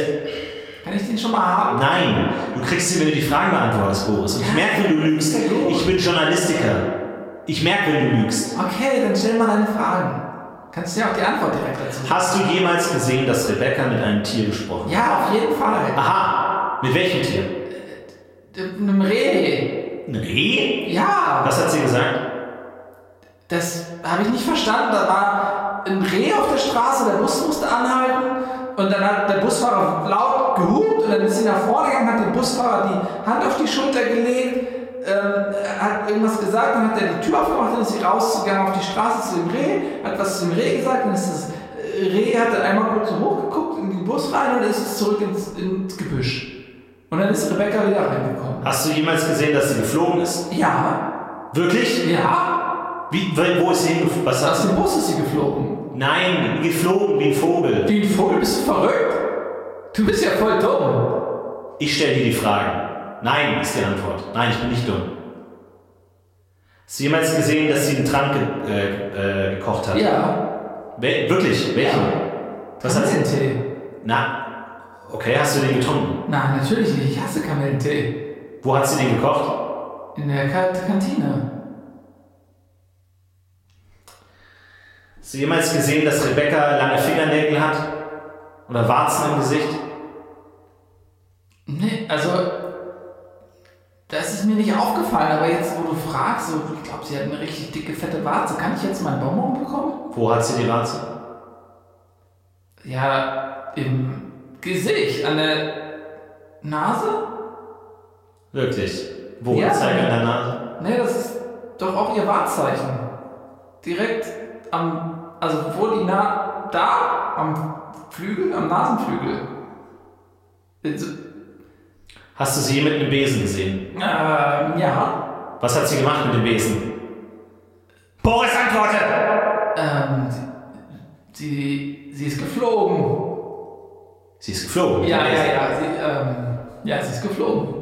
Kann ich den schon mal haben? Nein, du kriegst sie, wenn du die Fragen beantwortest, Boris. Und ich merke, wenn du lügst. Ich bin Journalistiker. Ich merke, wenn du lügst. Okay, dann stell mal deine Fragen. Kannst du ja auch die Antwort direkt dazu sagen. Hast du jemals gesehen, dass Rebecca mit einem Tier gesprochen hat? Ja, auf jeden Fall. Aha, mit welchem Tier? Einem Reh. Ein Reh? Ja, Was hat sie gesagt? Das habe ich nicht verstanden. Da war ein Reh auf der Straße, der Bus musste anhalten und dann hat der Busfahrer laut gehupt und dann ist sie nach vorne gegangen, hat dem Busfahrer die Hand auf die Schulter gelegt, ähm, hat irgendwas gesagt, dann hat er die Tür aufgemacht, dann ist sie rausgegangen auf die Straße zu dem Reh, hat was zu dem Reh gesagt, dann ist das äh, Reh hat dann einmal kurz hochgeguckt in den Bus rein und dann ist es zurück ins, ins Gebüsch. Und dann ist Rebecca wieder reingekommen. Hast du jemals gesehen, dass sie geflogen ist? Ja, Wirklich? ja, Wie, wo ist sie hingeflogen? Was aus dem Bus ist sie geflogen. Nein, geflogen wie ein Vogel. Wie ein Vogel, bist du verrückt? Du bist ja voll dumm. Ich stelle dir die Fragen. Nein, ist die Antwort. Nein, ich bin nicht dumm. Hast du jemals gesehen, dass sie einen Trank ge äh, äh, gekocht hat? Ja. Wel wirklich? Welchen? Was hat sie? Kamillentee. Na, okay, hast du den getrunken? Nein, natürlich nicht. Ich hasse Kamillentee. Wo hat sie den gekocht? In der Ka Kantine. Hast du jemals gesehen, dass Rebecca lange Fingernägel hat? Oder Warzen im Gesicht? Nee, also. Das ist mir nicht aufgefallen, aber jetzt, wo du fragst, so, ich glaube, sie hat eine richtig dicke, fette Warze. Kann ich jetzt meinen Bonbon bekommen? Wo hat sie die Warze? Ja, im Gesicht, an der Nase? Wirklich? Wo? Ja. Zeig an der Nase. Nee, das ist doch auch ihr Wahrzeichen. Direkt am, also wo die Na, da, am Flügel, am Nasenflügel. Also, Hast du sie mit einem Besen gesehen? ähm, ja. Was hat sie gemacht mit dem Besen? Boris, antworte! Ähm, sie, sie ist geflogen. Sie ist geflogen. Ja, ja, ja, sie, ähm, ja, sie ist geflogen.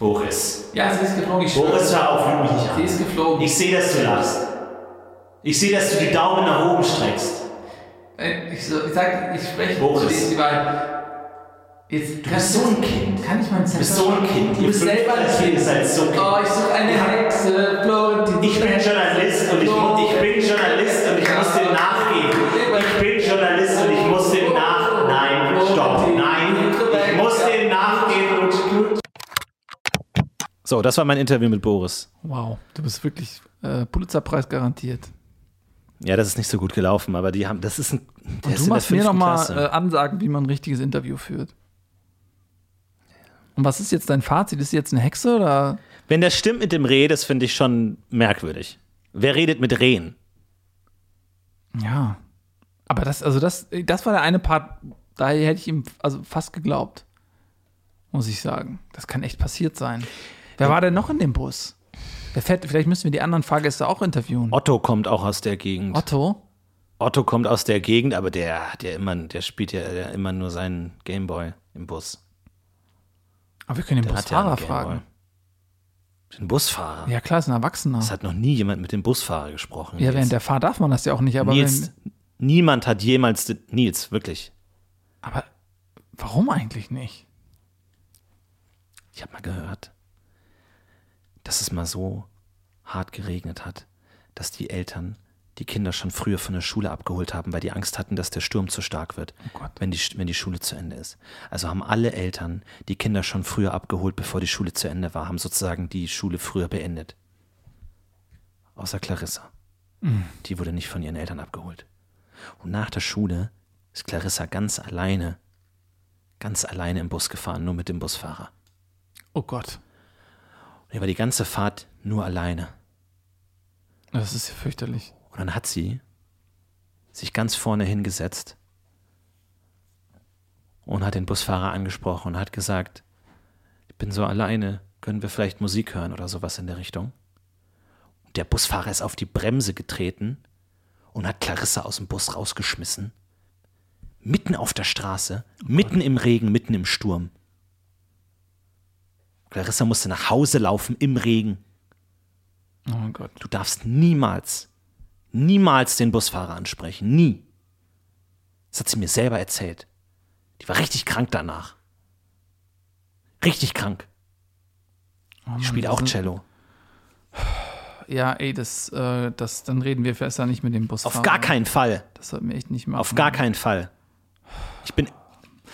Boris. Ja, sie ist geflogen. Ich. Boris, hör auf, mich nicht Sie an. ist geflogen. Ich sehe, dass du lachst. Ich sehe, dass du die Daumen nach oben streckst. Äh, Ich, so, ich sag, ich spreche Boris. zu dir die Wahrheit. Jetzt, Du bist so ein Kind. Kann ich meinen Zettel? Du bist so ein Kind. Du bist selber ein Kind. seid so Kind. Oh, ich suche eine Hexe, Florentin. Ich bin Journalist und ich, ich bin Journalist und ich muss dem nachgehen. Ich bin Journalist und ich muss dem nach. Nein, stopp. Nein, ich muss dem nachgehen und. So, das war mein Interview mit Boris. Wow, du bist wirklich äh, Pulitzerpreis garantiert. Ja, das ist nicht so gut gelaufen, aber die haben, das ist ein. Der Und du machst mir nochmal äh, Ansagen, wie man ein richtiges Interview führt. Und was ist jetzt dein Fazit? Ist sie jetzt eine Hexe oder? Wenn das stimmt mit dem Reh, das finde ich schon merkwürdig. Wer redet mit Rehen? Ja. Aber das, also das, das war der eine Part, da hätte ich ihm also fast geglaubt. Muss ich sagen. Das kann echt passiert sein. Wer war denn noch in dem Bus? Fährt, vielleicht müssen wir die anderen Fahrgäste auch interviewen. Otto kommt auch aus der Gegend. Otto? Otto kommt aus der Gegend, aber der, der immer, der spielt ja der immer nur seinen Gameboy im Bus. Aber wir können den Der ja Busfahrer Gameboy. fragen. Den Busfahrer. Ja, klar, ist ein Erwachsener. Es hat noch nie jemand mit dem Busfahrer gesprochen. Ja, Nils. während der Fahrt darf man das ja auch nicht, aber Nils, wenn, niemand hat jemals, Nils, wirklich. Aber warum eigentlich nicht? Ich habe mal gehört, dass es mal so hart geregnet hat, dass die Eltern die Kinder schon früher von der Schule abgeholt haben, weil die Angst hatten, dass der Sturm zu stark wird, Oh wenn, die, wenn die Schule zu Ende ist. Also haben alle Eltern die Kinder schon früher abgeholt, bevor die Schule zu Ende war, haben sozusagen die Schule früher beendet. Außer Clarissa. Die wurde nicht von ihren Eltern abgeholt. Und nach der Schule ist Clarissa ganz alleine, ganz alleine im Bus gefahren, nur mit dem Busfahrer. Oh Gott. Und er war die ganze Fahrt nur alleine. Das ist ja fürchterlich. Und dann hat sie sich ganz vorne hingesetzt und hat den Busfahrer angesprochen und hat gesagt, ich bin so alleine, können wir vielleicht Musik hören oder sowas in der Richtung. Und der Busfahrer ist auf die Bremse getreten und hat Clarissa aus dem Bus rausgeschmissen. Mitten auf der Straße, mitten im Regen, mitten im Sturm. Clarissa musste nach Hause laufen im Regen. Oh mein Gott. Du darfst niemals, niemals den Busfahrer ansprechen. Nie. Das hat sie mir selber erzählt. Die war richtig krank danach. Richtig krank. Die spielt auch Cello. Ja, ey, das, äh, das, dann reden wir besser nicht mit dem Busfahrer. Auf gar keinen Fall. Das sollten wir echt nicht machen. Auf gar keinen Fall. Ich bin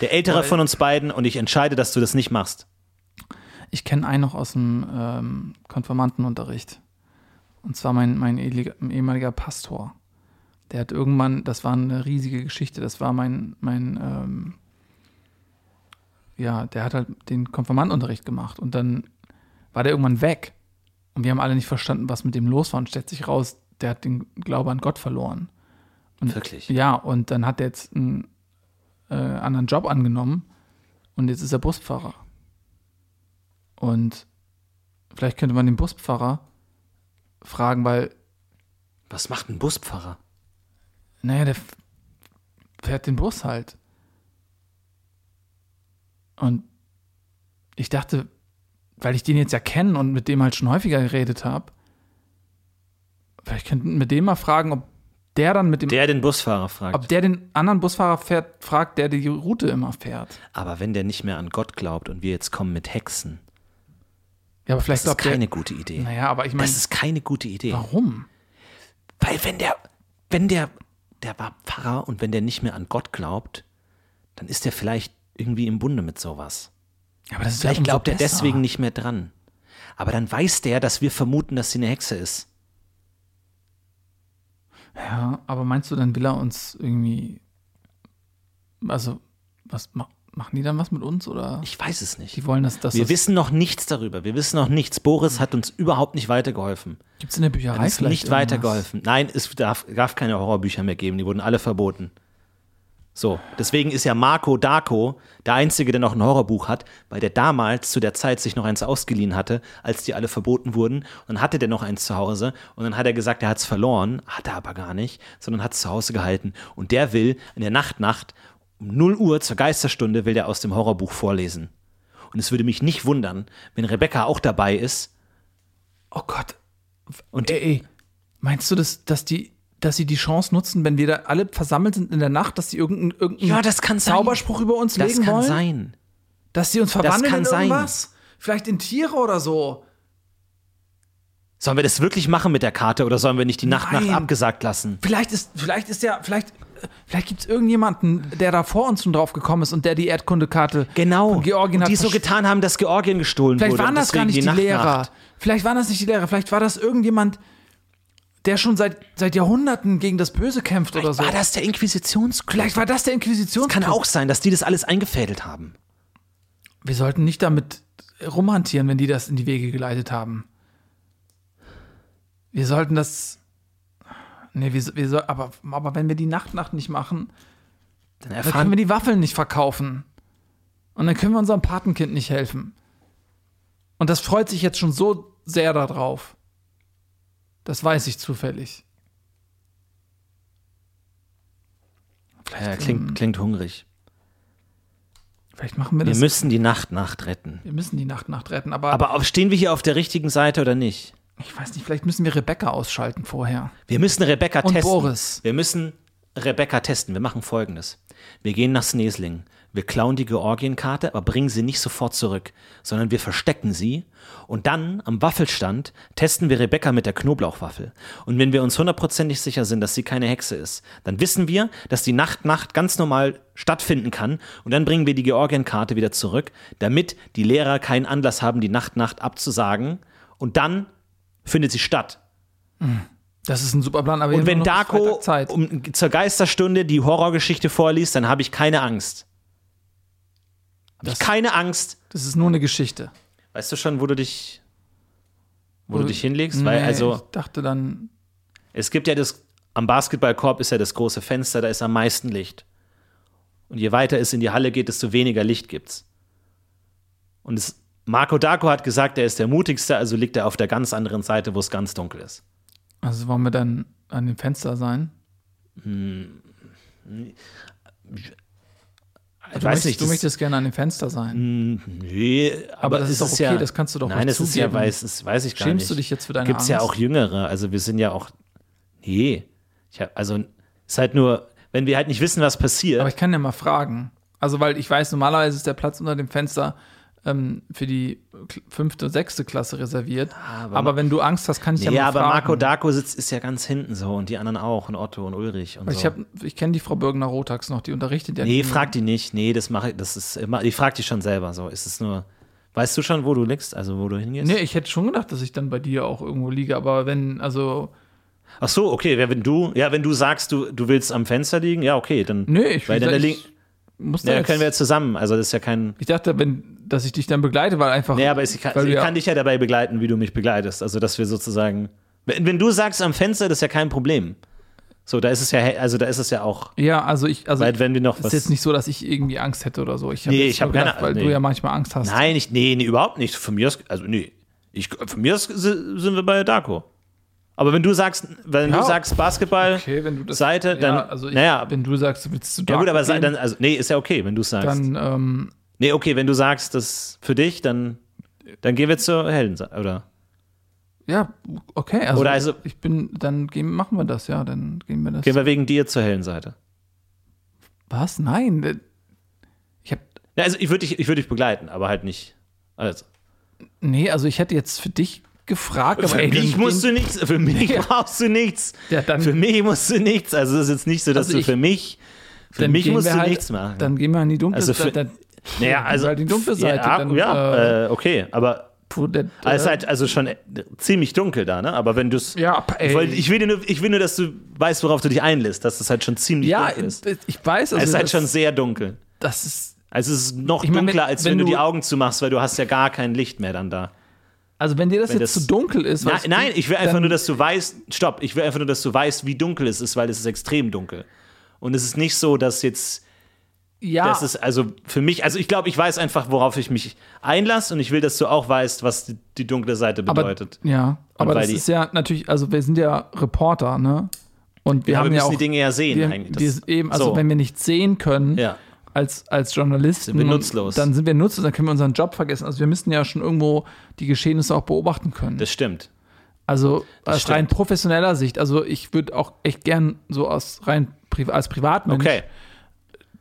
der Ältere von uns beiden und ich entscheide, dass du das nicht machst. Ich kenne einen noch aus dem ähm, Konfirmandenunterricht. Und zwar mein, mein ehemaliger Pastor. Der hat irgendwann, das war eine riesige Geschichte, das war mein, mein ähm, ja, der hat halt den Konfirmandenunterricht gemacht und dann war der irgendwann weg. Und wir haben alle nicht verstanden, was mit dem los war und stellt sich raus, der hat den Glaube an Gott verloren. Und, Wirklich? Ja, und dann hat er jetzt einen äh, anderen Job angenommen und jetzt ist er Busfahrer. Und vielleicht könnte man den Busfahrer fragen, weil, Was macht ein Busfahrer? naja, der fährt den Bus halt. Und ich dachte, weil ich den jetzt ja kenne und mit dem halt schon häufiger geredet habe, vielleicht könnten mit dem mal fragen, ob der dann mit dem, Der den Busfahrer fragt. ob der den anderen Busfahrer fährt, fragt, der die Route immer fährt. Aber wenn der nicht mehr an Gott glaubt und wir jetzt kommen mit Hexen, Ja, aber vielleicht das ist keine der, gute Idee. Naja, aber ich meine, Das ist keine gute Idee. warum? Weil wenn der, wenn der, der war Pfarrer und wenn der nicht mehr an Gott glaubt, dann ist er vielleicht irgendwie im Bunde mit sowas. Aber das ist Vielleicht glaubt er deswegen nicht mehr dran. Aber dann weiß der, dass wir vermuten, dass sie eine Hexe ist. Ja, aber meinst du, dann will er uns irgendwie. Also, was ma machen die dann was mit uns oder? Ich weiß es nicht. die wollen, dass das. Wir wissen noch nichts darüber. Wir wissen noch nichts. Boris hat uns überhaupt nicht weitergeholfen. Gibt es in der Er Bücherei hat uns vielleicht nicht irgendwas? weitergeholfen. Nein, es darf, darf keine Horrorbücher mehr geben. Die wurden alle verboten. So, deswegen ist ja Marco Darko der Einzige, der noch ein Horrorbuch hat, weil der damals zu der Zeit sich noch eins ausgeliehen hatte, als die alle verboten wurden. Und dann hatte der noch eins zu Hause und dann hat er gesagt, er hat es verloren, hat er aber gar nicht, sondern hat es zu Hause gehalten. Und der will in der Nachtnacht um 0 Uhr zur Geisterstunde will der aus dem Horrorbuch vorlesen. Und es würde mich nicht wundern, wenn Rebecca auch dabei ist. Oh Gott. Und Ey, ey. Meinst du, dass, dass, die, dass sie die Chance nutzen, wenn wir da alle versammelt sind in der Nacht, dass sie irgendeinen irgendeinen Ja, das kann sein. Zauberspruch über uns Das legen kann wollen? sein. Dass sie uns verwandeln kann in sein. irgendwas? Vielleicht in Tiere oder so. Sollen wir das wirklich machen mit der Karte oder sollen wir nicht die Nacht. Nacht abgesagt lassen? Vielleicht ist, vielleicht ist ja, vielleicht, vielleicht gibt es irgendjemanden, der da vor uns schon drauf gekommen ist und der die Erdkundekarte Genau. von Georgien und hat die so versch- getan haben, dass Georgien gestohlen Vielleicht wurde. waren und das gar nicht die, die Lehrer. Nachtnacht. Vielleicht waren das nicht die Lehrer. Vielleicht war das irgendjemand, der schon seit, seit Jahrhunderten gegen das Böse kämpft oder so. War das der Inquisitionsclub? Vielleicht war das der Inquisitions. Kann auch sein, dass die das alles eingefädelt haben. Wir sollten nicht damit rumhantieren, wenn die das in die Wege geleitet haben. Wir sollten das. Nee, wir, wir soll, aber, aber wenn wir die Nachtnacht nicht machen, Dann dann können wir die Waffeln nicht verkaufen. Und dann können wir unserem Patenkind nicht helfen. Und das freut sich jetzt schon so sehr darauf. Das weiß ich zufällig. ja, klingt, klingt hungrig. Vielleicht machen wir Wir das. müssen die Nachtnacht retten. wir müssen die Nachtnacht retten, aber, Aber stehen wir hier auf der richtigen Seite oder nicht? Ich weiß nicht, vielleicht müssen wir Rebecca ausschalten vorher. Wir müssen Rebecca Und testen. Boris. Wir müssen Rebecca testen. Wir machen folgendes. Wir gehen nach Sneesling. Wir klauen die Georgienkarte, aber bringen sie nicht sofort zurück, sondern wir verstecken sie. Und dann am Waffelstand testen wir Rebecca mit der Knoblauchwaffel. Und wenn wir uns hundertprozentig sicher sind, dass sie keine Hexe ist, dann wissen wir, dass die Nacht-Nacht ganz normal stattfinden kann. Und dann bringen wir die Georgienkarte wieder zurück, damit die Lehrer keinen Anlass haben, die Nacht-Nacht abzusagen. Und dann findet sie statt. Das ist ein super Plan, aber Und wenn Darko um, zur Geisterstunde die Horrorgeschichte vorliest, dann habe ich keine Angst. Habe ich keine Angst. Das ist nur eine Geschichte. Weißt du schon, wo du dich, wo du Wo- dich hinlegst? Nee, Weil also ich dachte dann, es gibt ja das am Basketballkorb ist ja das große Fenster, da ist am meisten Licht. Und je weiter es in die Halle geht, desto weniger Licht gibt's. Und es, Marco Darko hat gesagt, er ist der mutigste, also liegt er auf der ganz anderen Seite, wo es ganz dunkel ist. also wollen wir dann an dem Fenster sein? Ich du weiß möchtest, nicht, du das- möchtest gerne an dem Fenster sein. Nee, aber, das es ist doch okay, ja, das kannst du doch Nein, ruhig es ist ja, zugeben. weiß, das weiß ich gar Schämst nicht. du dich jetzt für deine Gibt's ja Angst? auch Jüngere, also wir sind ja auch, nee, hab, also es ist halt nur, wenn wir halt nicht wissen, was passiert. Aber ich kann ja mal fragen. Also, weil ich weiß, normalerweise ist der Platz unter dem Fenster ähm, für die fünfte, sechste Klasse reserviert. aber aber wenn du Angst hast, kann ich ja ja, mal aber fragen. Marco Darko sitzt, ist ja ganz hinten so und die anderen auch und Otto und Ulrich und Weil so. ich, hab- ich kenne die Frau Birgner Rotax noch, die unterrichtet ja nee, die- frag die nicht, nee, das mache ich, das ist immer, ich frag die schon selber so, ist es nur, weißt du schon, wo du liegst, also wo du hingehst? Nee, ich hätte schon gedacht, dass ich dann bei dir auch irgendwo liege, aber wenn, also, Ach so, okay, ja, wenn du, ja, wenn du sagst, du, du willst am Fenster liegen, ja, okay, dann, nee, ich, weil dann, ich, ich muss da ja, können wir ja zusammen, also das ist ja kein, Ich dachte, wenn, dass ich dich dann begleite, weil einfach. Nee, aber ich kann, ich kann dich ja dabei begleiten, wie du mich begleitest. Also, dass wir sozusagen. Wenn, wenn du sagst am Fenster, das ist ja kein Problem. So, da ist es ja, also da ist es ja auch. Ja, also ich, also Weil wenn wir noch es was. ist jetzt nicht so, dass ich irgendwie Angst hätte oder so. Ich hab Nee, ich hab nur keine- gedacht, weil nee. du ja manchmal Angst hast. Nein, ich, nee, nee, überhaupt nicht. Von mir aus, also nee. Ich, von mir aus si- sind wir bei Darko. Aber wenn du sagst, wenn Ja. du sagst Basketball, Okay, du das. Seite, dann. ja, also ich, naja, wenn du sagst, du willst zu ja gut, aber gehen, dann, also, nee, ist ja okay, wenn du sagst. dann ähm, nee, okay, wenn du sagst, das für dich, dann, dann gehen wir zur Heldenseite, oder? ja, okay. Also, Oder also- ich bin, dann gehen, machen wir das, ja, dann gehen wir das. Gehen wir wegen dir zur Heldenseite. Was? Nein. äh, Ich hab, Ja, also ich würde dich, ich würd dich begleiten, aber halt nicht. Also. nee, also ich hätte jetzt für dich gefragt, aber Für ey, mich musst du nichts, für mich Ja. brauchst du nichts. Ja, dann- für mich musst du nichts. Also es ist jetzt nicht so, dass Also du ich- für mich, für mich musst du halt, nichts machen. Dann gehen wir an die dunkle Also für- Seite. Naja, also halt die dunkle Seite. Ja, dann, ja äh, äh, okay, aber wo der, es ist äh, halt also schon ziemlich dunkel da, ne? Aber wenn du es, Ja, ey. ich, will nur, ich will nur, dass du weißt, worauf du dich einlässt, dass es halt schon ziemlich ja, dunkel ist. ich weiß, also es ist halt das, schon sehr dunkel. das ist Also es ist noch Ich mein, dunkler, als wenn, wenn du die du- Augen zumachst, weil du hast ja gar kein Licht mehr dann da. Also wenn dir das Wenn jetzt das- zu dunkel ist, Na, du, nein, ich will einfach nur, dass du weißt, stopp, ich will einfach nur, dass du weißt, wie dunkel es ist, weil es ist extrem dunkel. Und es ist nicht so, dass jetzt, ja, das ist also für mich, also ich glaube, ich weiß einfach, worauf ich mich einlasse und ich will, dass du auch weißt, was die, die dunkle Seite aber, bedeutet. ja, aber weil das ist ja natürlich, also wir sind ja Reporter, ne? Und wir Ja, haben wir ja müssen auch die Dinge ja sehen wir, eigentlich. Das- eben, also so. wenn wir nichts sehen können Ja. als, als Journalisten, Sind wir und nutzlos. dann sind wir nutzlos, dann können wir unseren Job vergessen. Also wir müssen ja schon irgendwo die Geschehnisse auch beobachten können. Das stimmt. Also aus stimmt. rein professioneller Sicht, also ich würde auch echt gern so aus rein als Privatmensch Okay.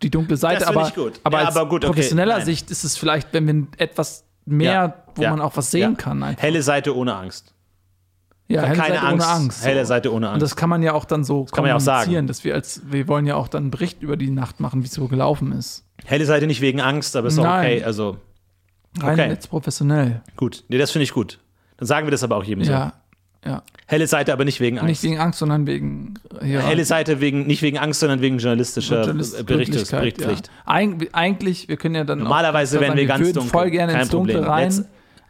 Die dunkle Seite, Das aber, ich gut. aber Ja, okay, professioneller nein. Sicht ist es vielleicht, wenn wir etwas mehr, Ja, wo ja, man auch was sehen ja. kann. Einfach. Helle Seite ohne Angst. Ja, helle keine Seite Angst, ohne Angst. helle Seite ohne Und Angst. das kann man ja auch dann so kann man ja auch sagen. kommunizieren, dass wir als, wir wollen ja auch dann einen Bericht über die Nacht machen, wie es so gelaufen ist. Helle Seite nicht wegen Angst, aber ist auch Nein. okay. Also Rein Okay. jetzt professionell. gut. Nee, das finde ich gut. Dann sagen wir das aber auch jedem so. Ja. Helle Seite, aber nicht wegen Angst. Nicht wegen Angst, sondern wegen ja, Helle Seite wegen, nicht wegen Angst, sondern wegen journalistischer Journalist- Berichtspflicht. Ja. Eig eigentlich, wir können ja dann Normalerweise auch wären sagen, wir ganz würden dunkel. voll gerne Kein ins Dunkle Problem. rein, Jetzt-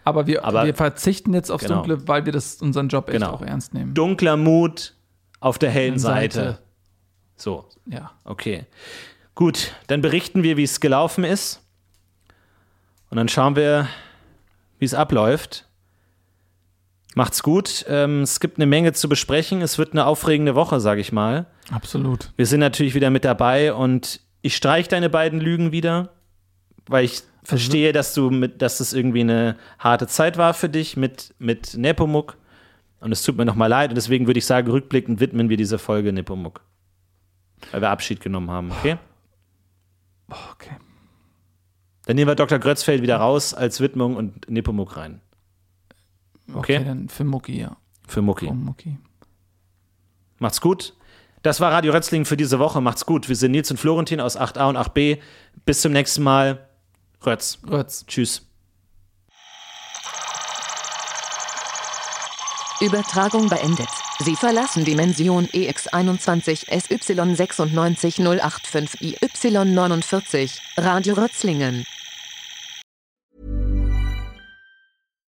aber, wir, aber- wir verzichten jetzt aufs Genau. Dunkle, weil wir das unseren Job echt Genau. auch ernst nehmen. Dunkler Mut auf der hellen Seite. Seite. So, Ja. okay. Gut, dann berichten wir, wie es gelaufen ist. Und dann schauen wir, wie es abläuft. Macht's gut. Ähm, es gibt eine Menge zu besprechen. Es wird eine aufregende Woche, sage ich mal. Absolut. Wir sind natürlich wieder mit dabei und ich streich deine beiden Lügen wieder, weil ich verstehe, dass du mit, dass das irgendwie eine harte Zeit war für dich mit, mit Nepomuk. Und es tut mir nochmal leid. Und deswegen würde ich sagen, rückblickend widmen wir diese Folge Nepomuk. Weil wir Abschied genommen haben, okay? Okay. Dann nehmen wir Dr. Grötzfeld wieder raus als Widmung und Nepomuk rein. Okay, Okay. dann für Mucki, ja. Für Mucki. Oh, Mucki. Macht's gut. Das war Radio Rötzling für diese Woche. Macht's gut. Wir sind Nils und Florentin aus 8a und 8b. Bis zum nächsten Mal. Rötz. Rötz. Tschüss. Übertragung beendet. Sie verlassen Dimension E EX21 SY96085 IY49 Radio Rötzlingen.